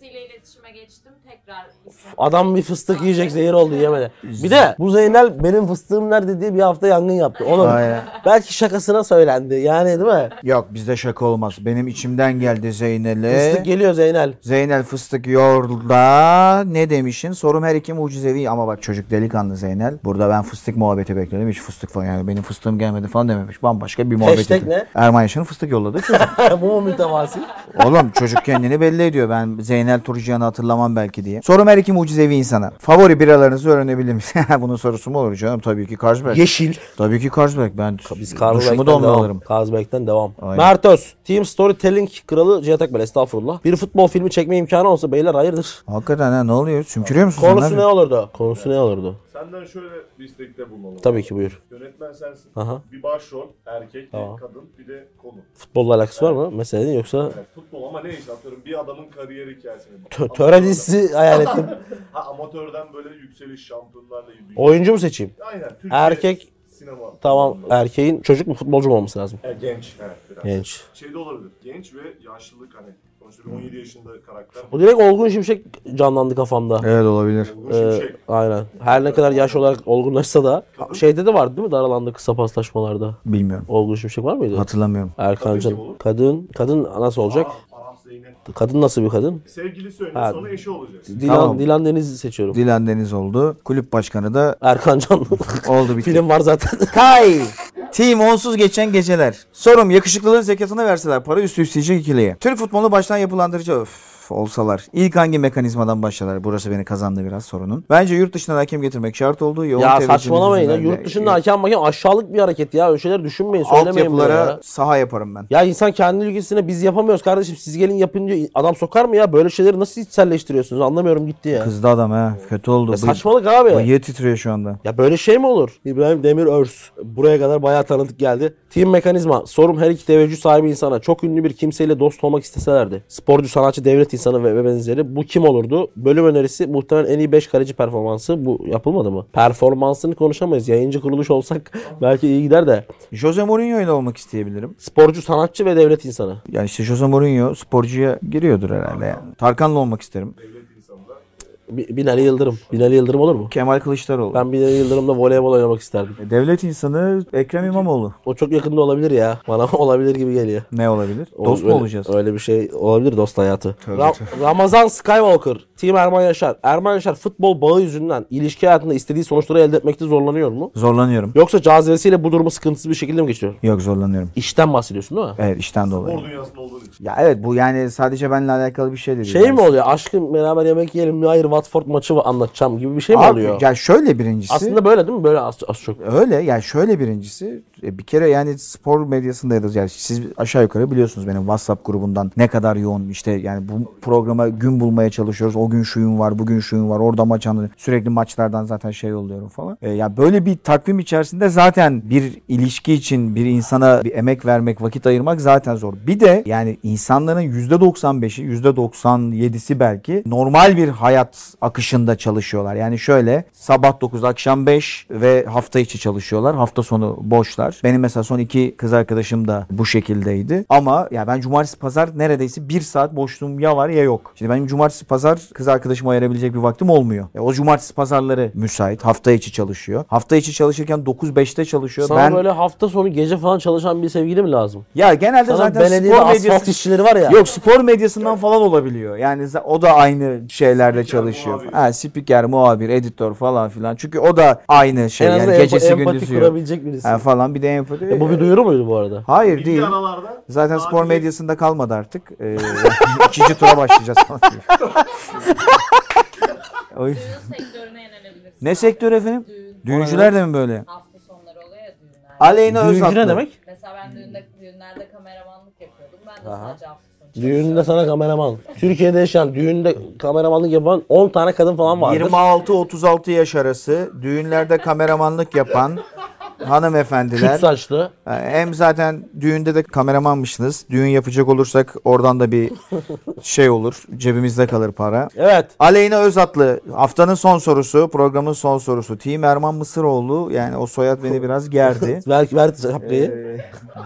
Adam bir fıstık yiyecek zehir oldu yemedi. Bir de bu Zeynel benim fıstığım nerede diye bir hafta yangın yaptı. Oğlum Aynen. belki şakasına söylendi. Yani değil mi? Yok bizde şaka olmaz. Benim içimden geldi Zeynel'e. Fıstık geliyor Zeynel. Zeynel fıstık yolda ne demişin? Sorum her iki mucizevi ama bak çocuk delikanlı Zeynel. Burada ben fıstık muhabbeti bekledim. Hiç fıstık falan yani benim fıstığım gelmedi falan dememiş. Bambaşka bir muhabbet. Hashtag etti. ne? Erman Yaşar'ın fıstık yolladı. [laughs] bu mu mütevazı? Oğlum çocuk kendini belli ediyor. Ben Zeynel Turcuyan'ı hatırlamam belki diye. Sorum her iki mucizevi insana. Favori biralarınızı öğrenebilir misin? [laughs] Bunun sorusu mu olur canım? Tabii ki Carlsberg. Yeşil. Tabii ki Carlsberg. Ben Biz duşumu da devam. alırım. Carlsberg'den devam. Aynen. Mert Öz. Team Storytelling kralı Cihat Akbel. Estağfurullah. Bir futbol filmi çekme imkanı olsa beyler hayırdır? Hakikaten ha ne oluyor? Sümkürüyor musun? Konusu ne olurdu? Konusu ne olurdu? Senden şöyle bir istekte bulunalım. Tabii ki buyur. Yönetmen sensin. Aha. Bir başrol, erkek, Tamam. bir kadın, bir de konu. Futbolla alakası var mı meselenin yoksa Yani futbol ama ne işte atıyorum bir adamın kariyer hikayesini. tö- töre dizisi hayal ettim. [laughs] Ha amatörden böyle yükseliş şampiyonlarla ilgili. Oyuncu mu seçeyim? Aynen. Türkiye Erkek sinema. tamam erkeğin çocuk mu futbolcu mu olması lazım? E, genç. Evet biraz. Genç. Şey de olabilir. Genç ve yaşlılık hani. Sonuçta bir 17 yaşında karakter. O direkt Olgun Şimşek canlandı kafamda. Evet olabilir. Ee, şimşek. aynen. Her ne kadar yaş olarak olgunlaşsa da şeyde de vardı değil mi daralanda kısa paslaşmalarda? Bilmiyorum. Olgun Şimşek var mıydı? Hatırlamıyorum. Erkan Kadın Can. Kadın, kadın nasıl olacak? Kadın nasıl bir kadın? Sevgilisi önce Ha. sonra eşi olacak. Dilan, Tamam. Dilan Deniz'i seçiyorum. Dilan Deniz oldu. Kulüp başkanı da Erkan Can. oldu bitti. Film var zaten. Kay. Team onsuz geçen geceler. Sorum yakışıklılığın zekatını verseler para üstü isteyecek ikiliye. Türk futbolunu baştan yapılandırıcı öf olsalar. İlk hangi mekanizmadan başlarlar? Burası beni kazandı biraz sorunun. Bence yurt dışından hakem getirmek şart oldu. Yoğun ya saçmalamayın ya. Yurt dışında hakem hakem aşağılık bir hareket ya. Öyle şeyler düşünmeyin. Söylemeyin Altyapılara ya. saha yaparım ben. Ya insan kendi ülkesine biz yapamıyoruz kardeşim. Siz gelin yapın diyor. Adam sokar mı ya? Böyle şeyleri nasıl içselleştiriyorsunuz? Anlamıyorum gitti ya. Kızdı adam ha. Kötü oldu. Ya saçmalık abi. Bıyığı titriyor şu anda. Ya böyle şey mi olur? İbrahim Demir Örs. Buraya kadar bayağı tanıdık geldi. Team Mekanizma. Sorum her iki teveccüh sahibi insana çok ünlü bir kimseyle dost olmak isteselerdi. Sporcu, sanatçı, devlet insanı ve, benzeri. Bu kim olurdu? Bölüm önerisi muhtemelen en iyi 5 kaleci performansı. Bu yapılmadı mı? Performansını konuşamayız. Yayıncı kuruluş olsak [laughs] belki iyi gider de. Jose Mourinho ile olmak isteyebilirim. Sporcu, sanatçı ve devlet insanı. Yani işte Jose Mourinho sporcuya giriyordur herhalde yani. Tarkan'la olmak isterim. Binali Yıldırım. Binali Yıldırım olur mu? Kemal Kılıçdaroğlu. Ben Binali Yıldırım'la voleybol oynamak isterdim. Devlet insanı Ekrem İmamoğlu. O çok yakında olabilir ya. Bana [laughs] olabilir gibi geliyor. Ne olabilir? Dost mu öyle- olacağız? Öyle bir şey olabilir dost hayatı. Ra-. Ramazan Skywalker, Team Erman Yaşar. Erman Yaşar futbol bağı yüzünden ilişki hayatında istediği sonuçları elde etmekte zorlanıyor mu? Zorlanıyorum. Yoksa cazibesiyle bu durumu sıkıntısız bir şekilde mi geçiyor? Yok zorlanıyorum. İşten bahsediyorsun değil mi? Evet işten dolayı. Spor dünyasında olduğun için. Ya evet bu yani sadece benimle alakalı bir şey de değil. Şey Yani. mi oluyor? Aşkım beraber yemek yiyelim mi? Hayır Watford maçı mı anlatacağım gibi bir şey mi Abi, oluyor? Ya şöyle birincisi. Aslında böyle değil mi? Böyle az, az çok. Öyle yani şöyle birincisi e, bir kere yani spor medyasında ya da yani siz aşağı yukarı biliyorsunuz benim WhatsApp grubundan ne kadar yoğun işte yani bu programa gün bulmaya çalışıyoruz. O gün şuyum var, bugün şuyum var. Orada maç anı sürekli maçlardan zaten şey oluyorum falan. E, ya böyle bir takvim içerisinde zaten bir ilişki için bir insana bir emek vermek, vakit ayırmak zaten zor. Bir de yani insanların %95'i, %97'si belki normal bir hayat akışında çalışıyorlar. Yani şöyle sabah 9 akşam 5 ve hafta içi çalışıyorlar. Hafta sonu boşlar. Benim mesela son iki kız arkadaşım da bu şekildeydi. Ama ya ben cumartesi pazar neredeyse bir saat boşluğum ya var ya yok. Şimdi benim cumartesi pazar kız arkadaşıma ayırabilecek bir vaktim olmuyor. Ya o cumartesi pazarları müsait. Hafta içi çalışıyor. Hafta içi çalışırken 9-5'te çalışıyor. Sana ben böyle hafta sonu gece falan çalışan bir sevgili mi lazım? ya genelde Sana zaten spor medyası işçileri var ya. Yok spor medyasından falan olabiliyor. Yani o da aynı şeylerde çalışıyor. muhabir. Ha spiker, muhabir, editör falan filan. Çünkü o da aynı şey en yani azından gecesi empati gündüzü yok. kurabilecek birisi. Ha, falan bir de empati. E, bu bir duyuru muydu bu arada? Hayır Bilgi değil. aralarda Zaten spor sadece- medyasında kalmadı artık. Ee, [laughs] ikinci tura başlayacağız falan. [laughs] Oy. Düğün sektörüne yönelebilirsin. Ne sektör efendim? Düğün. Düğüncüler de mi böyle? Hafta sonları oluyor ya düğünler. Aleyna Düğüncü Özatlı. ne demek? Mesela ben düğünde, düğünlerde kameramanlık yapıyordum. Ben de Aha. sadece hafta sonu Düğünde sana kameraman. Türkiye'de yaşayan düğünde kameramanlık yapan 10 tane kadın falan vardır. 26-36 yaş arası düğünlerde kameramanlık yapan hanımefendiler. Küt saçlı. Hem zaten düğünde de kameramanmışsınız. Düğün yapacak olursak oradan da bir şey olur. Cebimizde kalır para. Evet. Aleyna Özatlı haftanın son sorusu, programın son sorusu. Team Erman Mısıroğlu yani o soyad beni biraz gerdi. [laughs] Ver, ver şapkayı.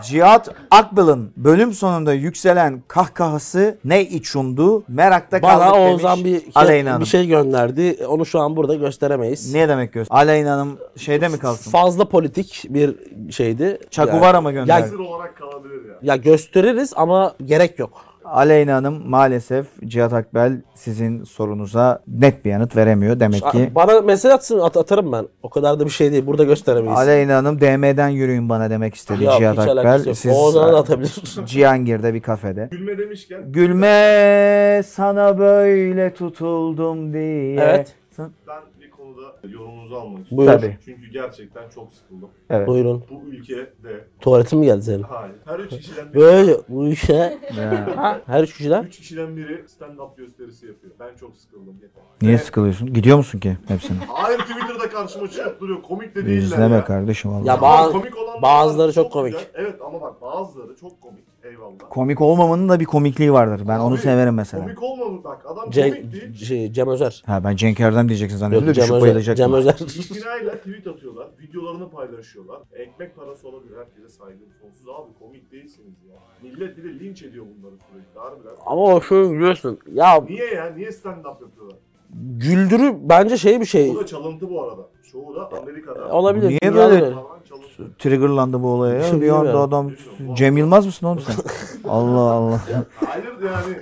Cihat Akbil'in bölüm sonunda yükselen kahkahası ne içundu? Merakta kaldık Bana demiş Oğuzhan bir, Aleyna Hanım. bir şey gönderdi. Onu şu an burada gösteremeyiz. Ne demek göster? Aleyna Hanım şeyde mi kalsın? Fazla politik bir şeydi. Var ama gönderdi. sır olarak kalabilir ya. Ya gösteririz ama gerek yok. Aleyna Hanım maalesef Cihat Akbel sizin sorunuza net bir yanıt veremiyor. Demek ki Bana mesaj atsın at- atarım ben. O kadar da bir şey değil. Burada gösteremeyiz. Aleyna Hanım DM'den yürüyün bana demek istedi Yok, Cihat hiç alakası Akbel. yok. Siz O zaman da atabilir. [laughs] Cihangir'de bir kafede. Gülme demişken Gülme sana böyle tutuldum diye. Evet. Sen- ben yorumunuzu almak Buyur. istiyorum. Tabii. Çünkü gerçekten çok sıkıldım. Evet. Buyurun. Bu ülkede Tuvaletin mi geldi senin? hayır. Her üç kişiden biri, Böyle bu işe. Her üç kişiden. üç kişiden biri stand-up gösterisi yapıyor. Ben çok sıkıldım. Yeter. Niye Evet. sıkılıyorsun? Gidiyor musun ki hepsine? Hayır Twitter'da karşıma çıkıp duruyor. Komik de değiller İzleme ya. kardeşim vallahi. Ya Ama bazı- komik olanlar bazıları çok komik. güzel. Evet ama bak bazıları çok komik. Eyvallah. Komik olmamanın da bir komikliği vardır. Ben onu Abi, severim mesela. Komik olmadı bak. Adam komik değil. şey, Cem Özer. Ha ben Cenk Erdem diyeceksin zannediyorum. Yok, da Cem Düşüp Özer. Cem Özer. [laughs] İtinayla tweet atıyorlar. Videolarını paylaşıyorlar. Ekmek parası olabilir. Herkese saygım sonsuz. Abi komik değilsiniz ya. Millet bir de linç ediyor bunları sürekli. Harbiden. Ama o şöyle biliyorsun. Ya Niye ya? Niye stand-up yapıyorlar? Güldürü bence şey bir şey. Bu da çalıntı bu arada. Çoğu da Amerika'da. Olabilir. Niye dünyada böyle- çalıntı. Triggerlandı bu olaya ya. Bir anda adam Cem Yılmaz mısın oğlum sen? [laughs] Allah Allah. Hayır yani.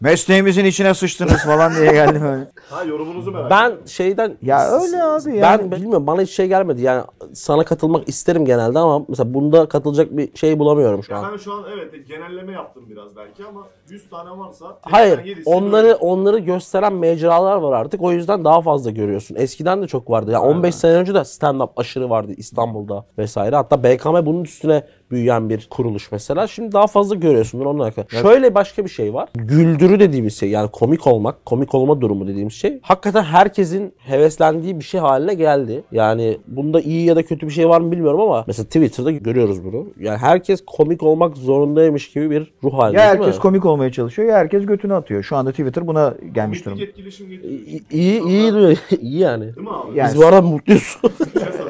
Mesleğimizin içine sıçtınız falan diye geldim öyle. Ha yorumunuzu merak Ben ediyorum. şeyden Ya öyle abi ben yani. bilmiyorum bana hiç şey gelmedi. Yani sana katılmak isterim genelde ama mesela bunda katılacak bir şey bulamıyorum şu Ya an. ben şu an evet genelleme yaptım biraz belki ama 100 tane varsa Hayır. 87'si Onları böyle. onları gösteren mecralar var artık. O yüzden daha fazla görüyorsun. Eskiden de çok vardı. Yani 15 sene önce de stand-up aşırı vardı İstanbul'da vesaire. Hatta BKM bunun üstüne büyüyen bir kuruluş mesela. Şimdi daha fazla görüyorsundur onunla alakalı. Şöyle başka bir şey var. Güldürü dediğimiz şey yani komik olmak, komik olma durumu dediğimiz şey hakikaten herkesin heveslendiği bir şey haline geldi. Yani bunda iyi ya da kötü bir şey var mı bilmiyorum ama mesela Twitter'da görüyoruz bunu. Yani herkes komik olmak zorundaymış gibi bir ruh halinde Ya değil mi? herkes komik olmaya çalışıyor ya herkes götünü atıyor. Şu anda Twitter buna gelmiş durumda. etkileşim getiriyor. İyi, iyi, [laughs] iyi, yani. Değil mi abi? Yani- Biz bu arada mutluyuz. [laughs]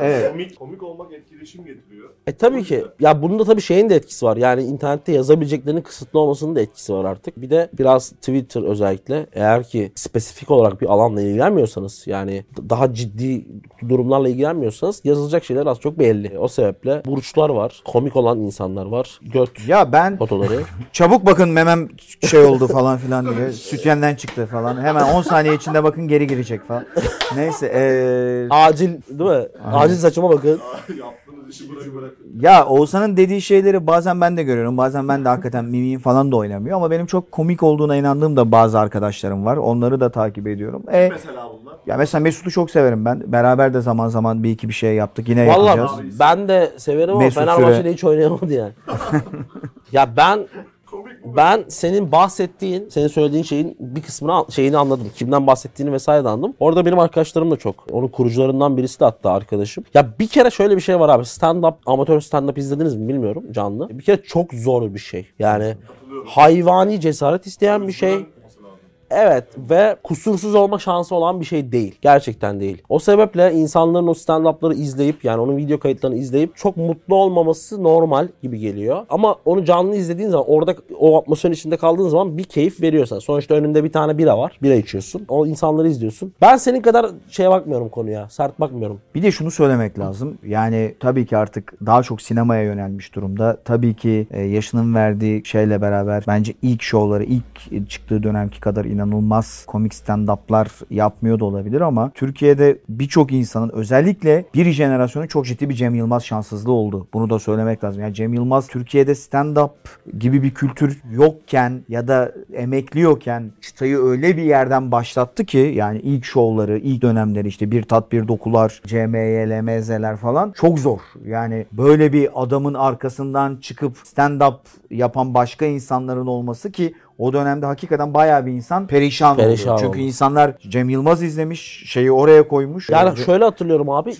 Evet. komik, komik olmak etkileşim getiriyor. e tabii ki. Ya bunda tabii şeyin de etkisi var. Yani internette yazabileceklerinin kısıtlı olmasının da etkisi var artık. Bir de biraz Twitter özellikle eğer ki spesifik olarak bir alanla ilgilenmiyorsanız yani daha ciddi durumlarla ilgilenmiyorsanız yazılacak şeyler az çok belli. O sebeple burçlar var. Komik olan insanlar var. Göt Ya ben fotoları. [laughs] çabuk bakın memem şey oldu falan filan diye. Sütyenden çıktı falan. Hemen 10 saniye içinde bakın geri girecek falan. Neyse eee Acil değil mi? Acil saçıma bakın. [laughs] Bırakın. Ya Oğuzhan'ın dediği şeyleri bazen ben de görüyorum. Bazen ben de hakikaten mimiğim falan da oynamıyor. Ama benim çok komik olduğuna inandığım da bazı arkadaşlarım var. Onları da takip ediyorum. E, Mesela bunlar. ya mesela Mesut'u çok severim ben. Beraber de zaman zaman bir iki bir şey yaptık. Yine Vallahi yapacağız. ben de severim ama Mesut Fenerbahçe'de Süre. hiç oynayamadı yani. [laughs] ya ben. Ben senin bahsettiğin, senin söylediğin şeyin bir kısmını şeyini anladım. Kimden bahsettiğini vesaire de anladım. Orada benim arkadaşlarım da çok. Onun kurucularından birisi de hatta arkadaşım. Ya bir kere şöyle bir şey var abi. Stand up, amatör stand up izlediniz mi bilmiyorum canlı. Bir kere çok zor bir şey. Yani hayvani cesaret isteyen bir şey. Evet ve kusursuz olma şansı olan bir şey değil. Gerçekten değil. O sebeple insanların o stand-up'ları izleyip yani onun video kayıtlarını izleyip çok mutlu olmaması normal gibi geliyor. Ama onu canlı izlediğin zaman orada o atmosferin içinde kaldığın zaman bir keyif veriyorsan. Sonuçta önünde bir tane bira var. Bira içiyorsun. O insanları izliyorsun. Ben senin kadar şeye bakmıyorum konuya. Sert bakmıyorum. Bir de şunu söylemek lazım. Yani tabii ki artık daha çok sinemaya yönelmiş durumda. Tabii ki e, yaşının verdiği şeyle beraber bence ilk şovları ilk çıktığı dönemki kadar inanılmaz komik stand-up'lar yapmıyor da olabilir ama Türkiye'de birçok insanın özellikle bir jenerasyonun çok ciddi bir Cem Yılmaz şanssızlığı oldu. Bunu da söylemek lazım. Yani Cem Yılmaz Türkiye'de stand-up gibi bir kültür yokken ya da emekliyorken çıtayı öyle bir yerden başlattı ki yani ilk şovları, ilk dönemleri işte bir tat bir dokular, CMY, LMZ'ler falan çok zor. Yani böyle bir adamın arkasından çıkıp stand-up yapan başka insanların olması ki o dönemde hakikaten bayağı bir insan perişan, Perişan oldu. Çünkü insanlar Cem Yılmaz izlemiş, şeyi oraya koymuş. Yani şöyle hatırlıyorum abi.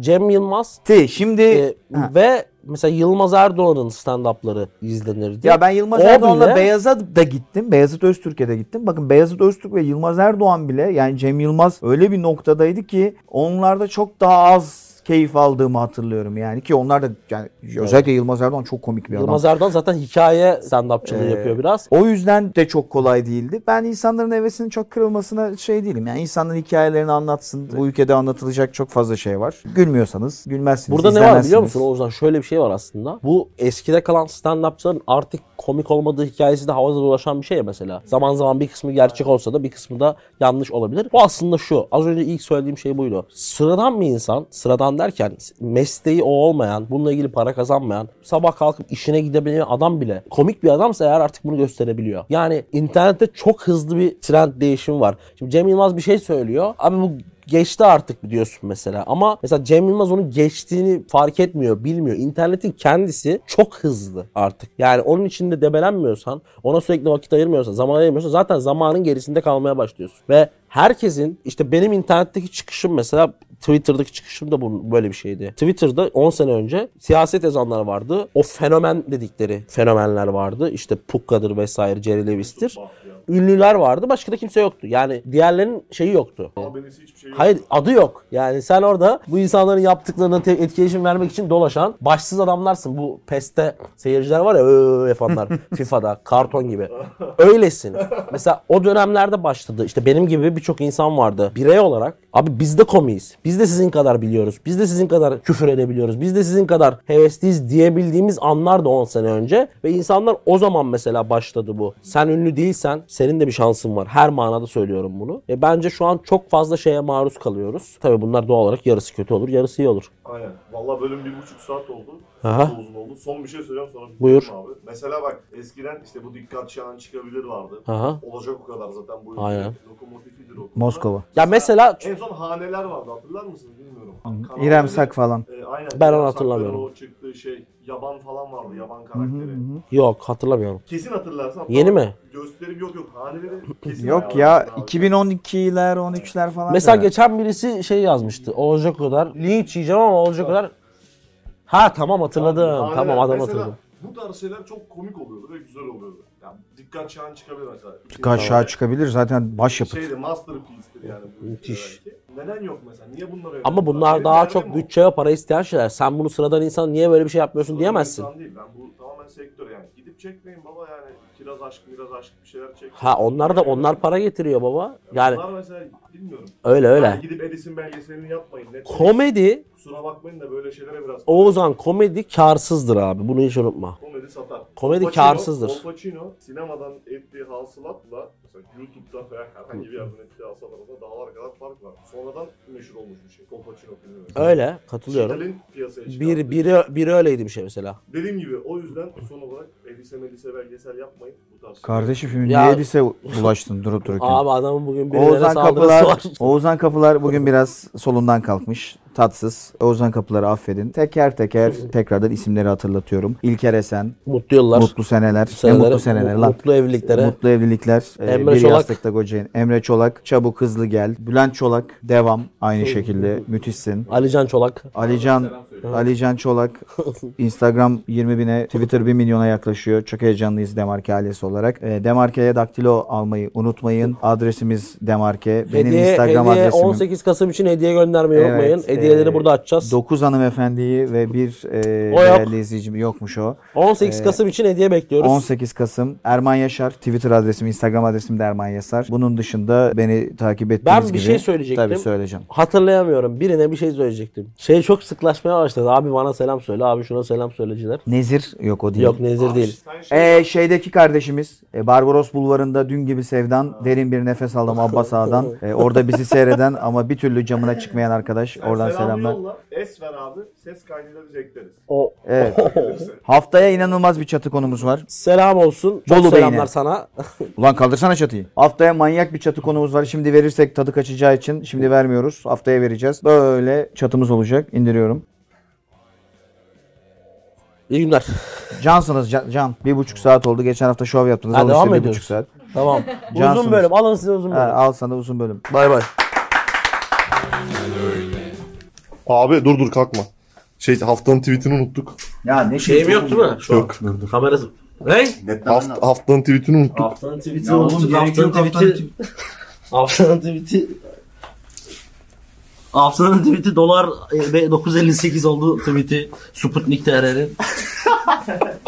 Cem Yılmaz Ti, şimdi e, Ha. ve mesela Yılmaz Erdoğan'ın stand-up'ları izlenirdi. Ya ben Yılmaz O Erdoğan'la bile- Beyaz'a da gittim. Beyazıt Öztürk'e de gittim. Bakın Beyazıt Öztürk ve Yılmaz Erdoğan bile yani Cem Yılmaz öyle bir noktadaydı ki onlarda çok daha az keyif aldığımı hatırlıyorum yani ki onlar da yani özellikle Yılmaz Erdoğan çok komik bir adam. Yılmaz Erdoğan zaten hikaye stand-upçılığı Ee, yapıyor biraz. O yüzden de çok kolay değildi. Ben insanların hevesinin çok kırılmasına şey değilim. Yani insanların hikayelerini anlatsın. Bu ülkede anlatılacak çok fazla şey var. Gülmüyorsanız gülmezsiniz. Burada ne var biliyor musun Oğuzhan? Şöyle bir şey var aslında. Bu eskide kalan stand-upçıların artık komik olmadığı hikayesi de havada dolaşan bir şey ya mesela. Zaman zaman bir kısmı gerçek olsa da bir kısmı da yanlış olabilir. Bu aslında şu. Az önce ilk söylediğim şey buydu. Sıradan bir insan, sıradan derken mesleği o olmayan, bununla ilgili para kazanmayan, sabah kalkıp işine gidebilen adam bile komik bir adamsa eğer artık bunu gösterebiliyor. Yani internette çok hızlı bir trend değişimi var. Şimdi Cem Yılmaz bir şey söylüyor. Abi bu geçti artık diyorsun mesela. Ama mesela Cem Yılmaz onun geçtiğini fark etmiyor, bilmiyor. İnternetin kendisi çok hızlı artık. Yani onun içinde debelenmiyorsan, ona sürekli vakit ayırmıyorsan, zaman ayırmıyorsan zaten zamanın gerisinde kalmaya başlıyorsun. Ve herkesin işte benim internetteki çıkışım mesela Twitter'daki çıkışım da bu, böyle bir şeydi. Twitter'da 10 sene önce siyaset yazanlar vardı. O fenomen dedikleri fenomenler vardı. İşte Pukka'dır vesaire, Jerry Lewis'tir. Ünlüler vardı. Başka da kimse yoktu. Yani diğerlerinin şeyi yoktu. Haberisi hiçbir şey yok. Hayır adı yok. Yani sen orada bu insanların yaptıklarına te- etkileşim vermek için dolaşan başsız adamlarsın. Bu PES'te seyirciler var ya öö yapanlar [laughs] FIFA'da karton gibi. Öylesin. Mesela o dönemlerde başladı. İşte benim gibi birçok insan vardı. Birey olarak abi biz de komiyiz. Biz de sizin kadar biliyoruz. Biz de sizin kadar küfür edebiliyoruz. Biz de sizin kadar hevesliyiz diyebildiğimiz anlar da 10 sene önce. Ve insanlar o zaman mesela başladı bu. Sen ünlü değilsen senin de bir şansın var. Her manada söylüyorum bunu. E bence şu an çok fazla şeye maruz kalıyoruz. Tabii bunlar doğal olarak yarısı kötü olur, yarısı iyi olur. Aynen. Valla bölüm bir buçuk saat oldu. Aha. Çok uzun oldu. Son bir şey söyleyeceğim sonra Buyur. abi. Mesela bak eskiden işte bu dikkat şahan çıkabilir vardı. Aha. Olacak o kadar zaten bu Aynen. lokomotifidir o. Moskova. Ya mesela En son haneler vardı hatırlar mısınız bilmiyorum. İrem Sak falan. E, aynen. Ben onu hatırlamıyorum. O çıktığı şey yaban falan vardı yaban karakteri. yok hatırlamıyorum. Kesin hatırlarsın. Hatta Yeni mi? Gösterim yok yok haneleri [laughs] kesin Yok ayarlarsın ya abi. 2012'ler 13'ler falan. Mesela da. geçen birisi şey yazmıştı. Olacak kadar linç yiyeceğim ama olacak kadar Ha tamam hatırladım. Haneler. tamam adam Mesela hatırladım. Bu tarz şeyler çok komik oluyordu ve güzel oluyordu. Yani dikkat şahan çıkabilir mesela. Aşağı çıkabilir zaten başyapıt. Şeydi masterpiece'tir yani. bu Müthiş. belki. Neden yok mesela? Niye bunları öyle Ama bunlar Benim daha derdim çok bütçe ve para isteyen şeyler. Sen bunu sıradan insan niye böyle bir şey yapmıyorsun Sorun diyemezsin. insan Değil. Ben bu tamamen sektör yani. Gidip çekmeyin baba yani. Kiraz aşk, miraz aşk bir şeyler çek. Ha onlar da onlar para getiriyor baba. Yani Bunlar mesela bilmiyorum. öyle Yani öyle. gidip Edison belgeselini yapmayın. Netflix. Komedi Kusura bakmayın da böyle şeylere biraz. Oğuzhan komedi karsızdır abi. Bunu hiç unutma. Komedi satar. Komedi Pacino- kârsızdır. Al Pacino sinemadan ettiği hasılatla mesela YouTube'da veya herhangi bir yerden ettiği hasılat arasında dağlar kadar fark var. Sonradan meşhur olmuş bir şey. Al Pacino filmi mesela. Öyle katılıyorum. Chitalen piyasaya. Bir, biri, biri öyleydi bir şey mesela. Dediğim gibi o yüzden son olarak Elise Melise belgesel yapmayın. Bu Kardeşim şimdi Ya- niye Edis'e ulaştın durup dururken? Abi adamın bugün birilerine Oğuzhan saldırısı Kapılar, var. Oğuzhan Kapılar bugün biraz solundan kalkmış. Tatsız. Oğuzhan Kapılar'ı affedin. Teker teker [laughs] tekrardan isimleri hatırlatıyorum. İlker Esen, Mutlu yıllar. mutlu seneler. Ne mutlu seneler mu- lan. Mutlu evliliklere. Mutlu evlilikler. Ee, Emre bir Çolak. yastıkta kocayın. Emre Çolak. Çabuk hızlı gel. Bülent Çolak. Devam. Aynı şekilde. Müthişsin. Alican Çolak. Alican Alican Çolak [laughs] Instagram 20 bine Twitter 1 milyona yaklaşıyor. Çok heyecanlıyız Demarke ailesi olarak. E, Demarke'ye daktilo almayı unutmayın. Adresimiz Demarke. Benim hediye, Instagram hediye adresim. 18 Kasım için hediye göndermeyi Evet, unutmayın. Hediyeleri e, burada açacağız. 9 hanımefendiyi ve bir e, O yok. değerli izleyicim yokmuş o. 18 e, Kasım için hediye bekliyoruz. 18 Kasım Erman Yaşar Twitter adresim Instagram adresim de Erman Yaşar. Bunun dışında beni takip ettiğiniz Ben gibi. bir şey söyleyecektim. Tabii söyleyeceğim. Hatırlayamıyorum. Birine bir şey söyleyecektim. Şey çok sıklaşmaya başladı. Abi bana selam söyle. Abi şuna selam söyleciler. Nezir yok o değil. Yok nezir değil. Sen şey Ee, şeydeki kardeşimiz e, Barbaros Bulvarı'nda dün gibi sevdan derin bir nefes aldım Abbas Ağa'dan. [laughs] E, orada bizi seyreden ama bir türlü camına çıkmayan arkadaş. sen Oradan selam selamlar. yolla. Es ver abi. Ses kaydıyla biz ekleriz. O Evet. [laughs] Haftaya inanılmaz bir çatı konumuz var. selam olsun. Çok Bolu selamlar Bey'ine. sana. Ulan kaldırsana çatıyı. Haftaya manyak bir çatı konumuz var. Şimdi verirsek tadı kaçacağı için şimdi vermiyoruz. Haftaya vereceğiz. Böyle çatımız olacak. İndiriyorum. İyi günler. Cansınız Can. Can. Bir buçuk saat oldu. Geçen hafta şov yaptınız. Ha, Alın devam size bir ediyoruz. buçuk saat. Tamam. [laughs] Cansınız. uzun bölüm. Alın size uzun Ha, bölüm. al sana uzun bölüm. Bay bay. Abi dur dur kalkma. Şey haftanın tweetini unuttuk. Ya ne Şeyim yok değil mi? Şu an. Yok dur dur. Kamerası. Ne? Haft, haftanın tweetini unuttuk. Haftanın tweet'i unuttuk. Haftanın tweet'i. Haftanın tweet'i. Haftanın tweet'i dolar e, ve 9.58 oldu tweet'i Sputnik TR'nin. [laughs]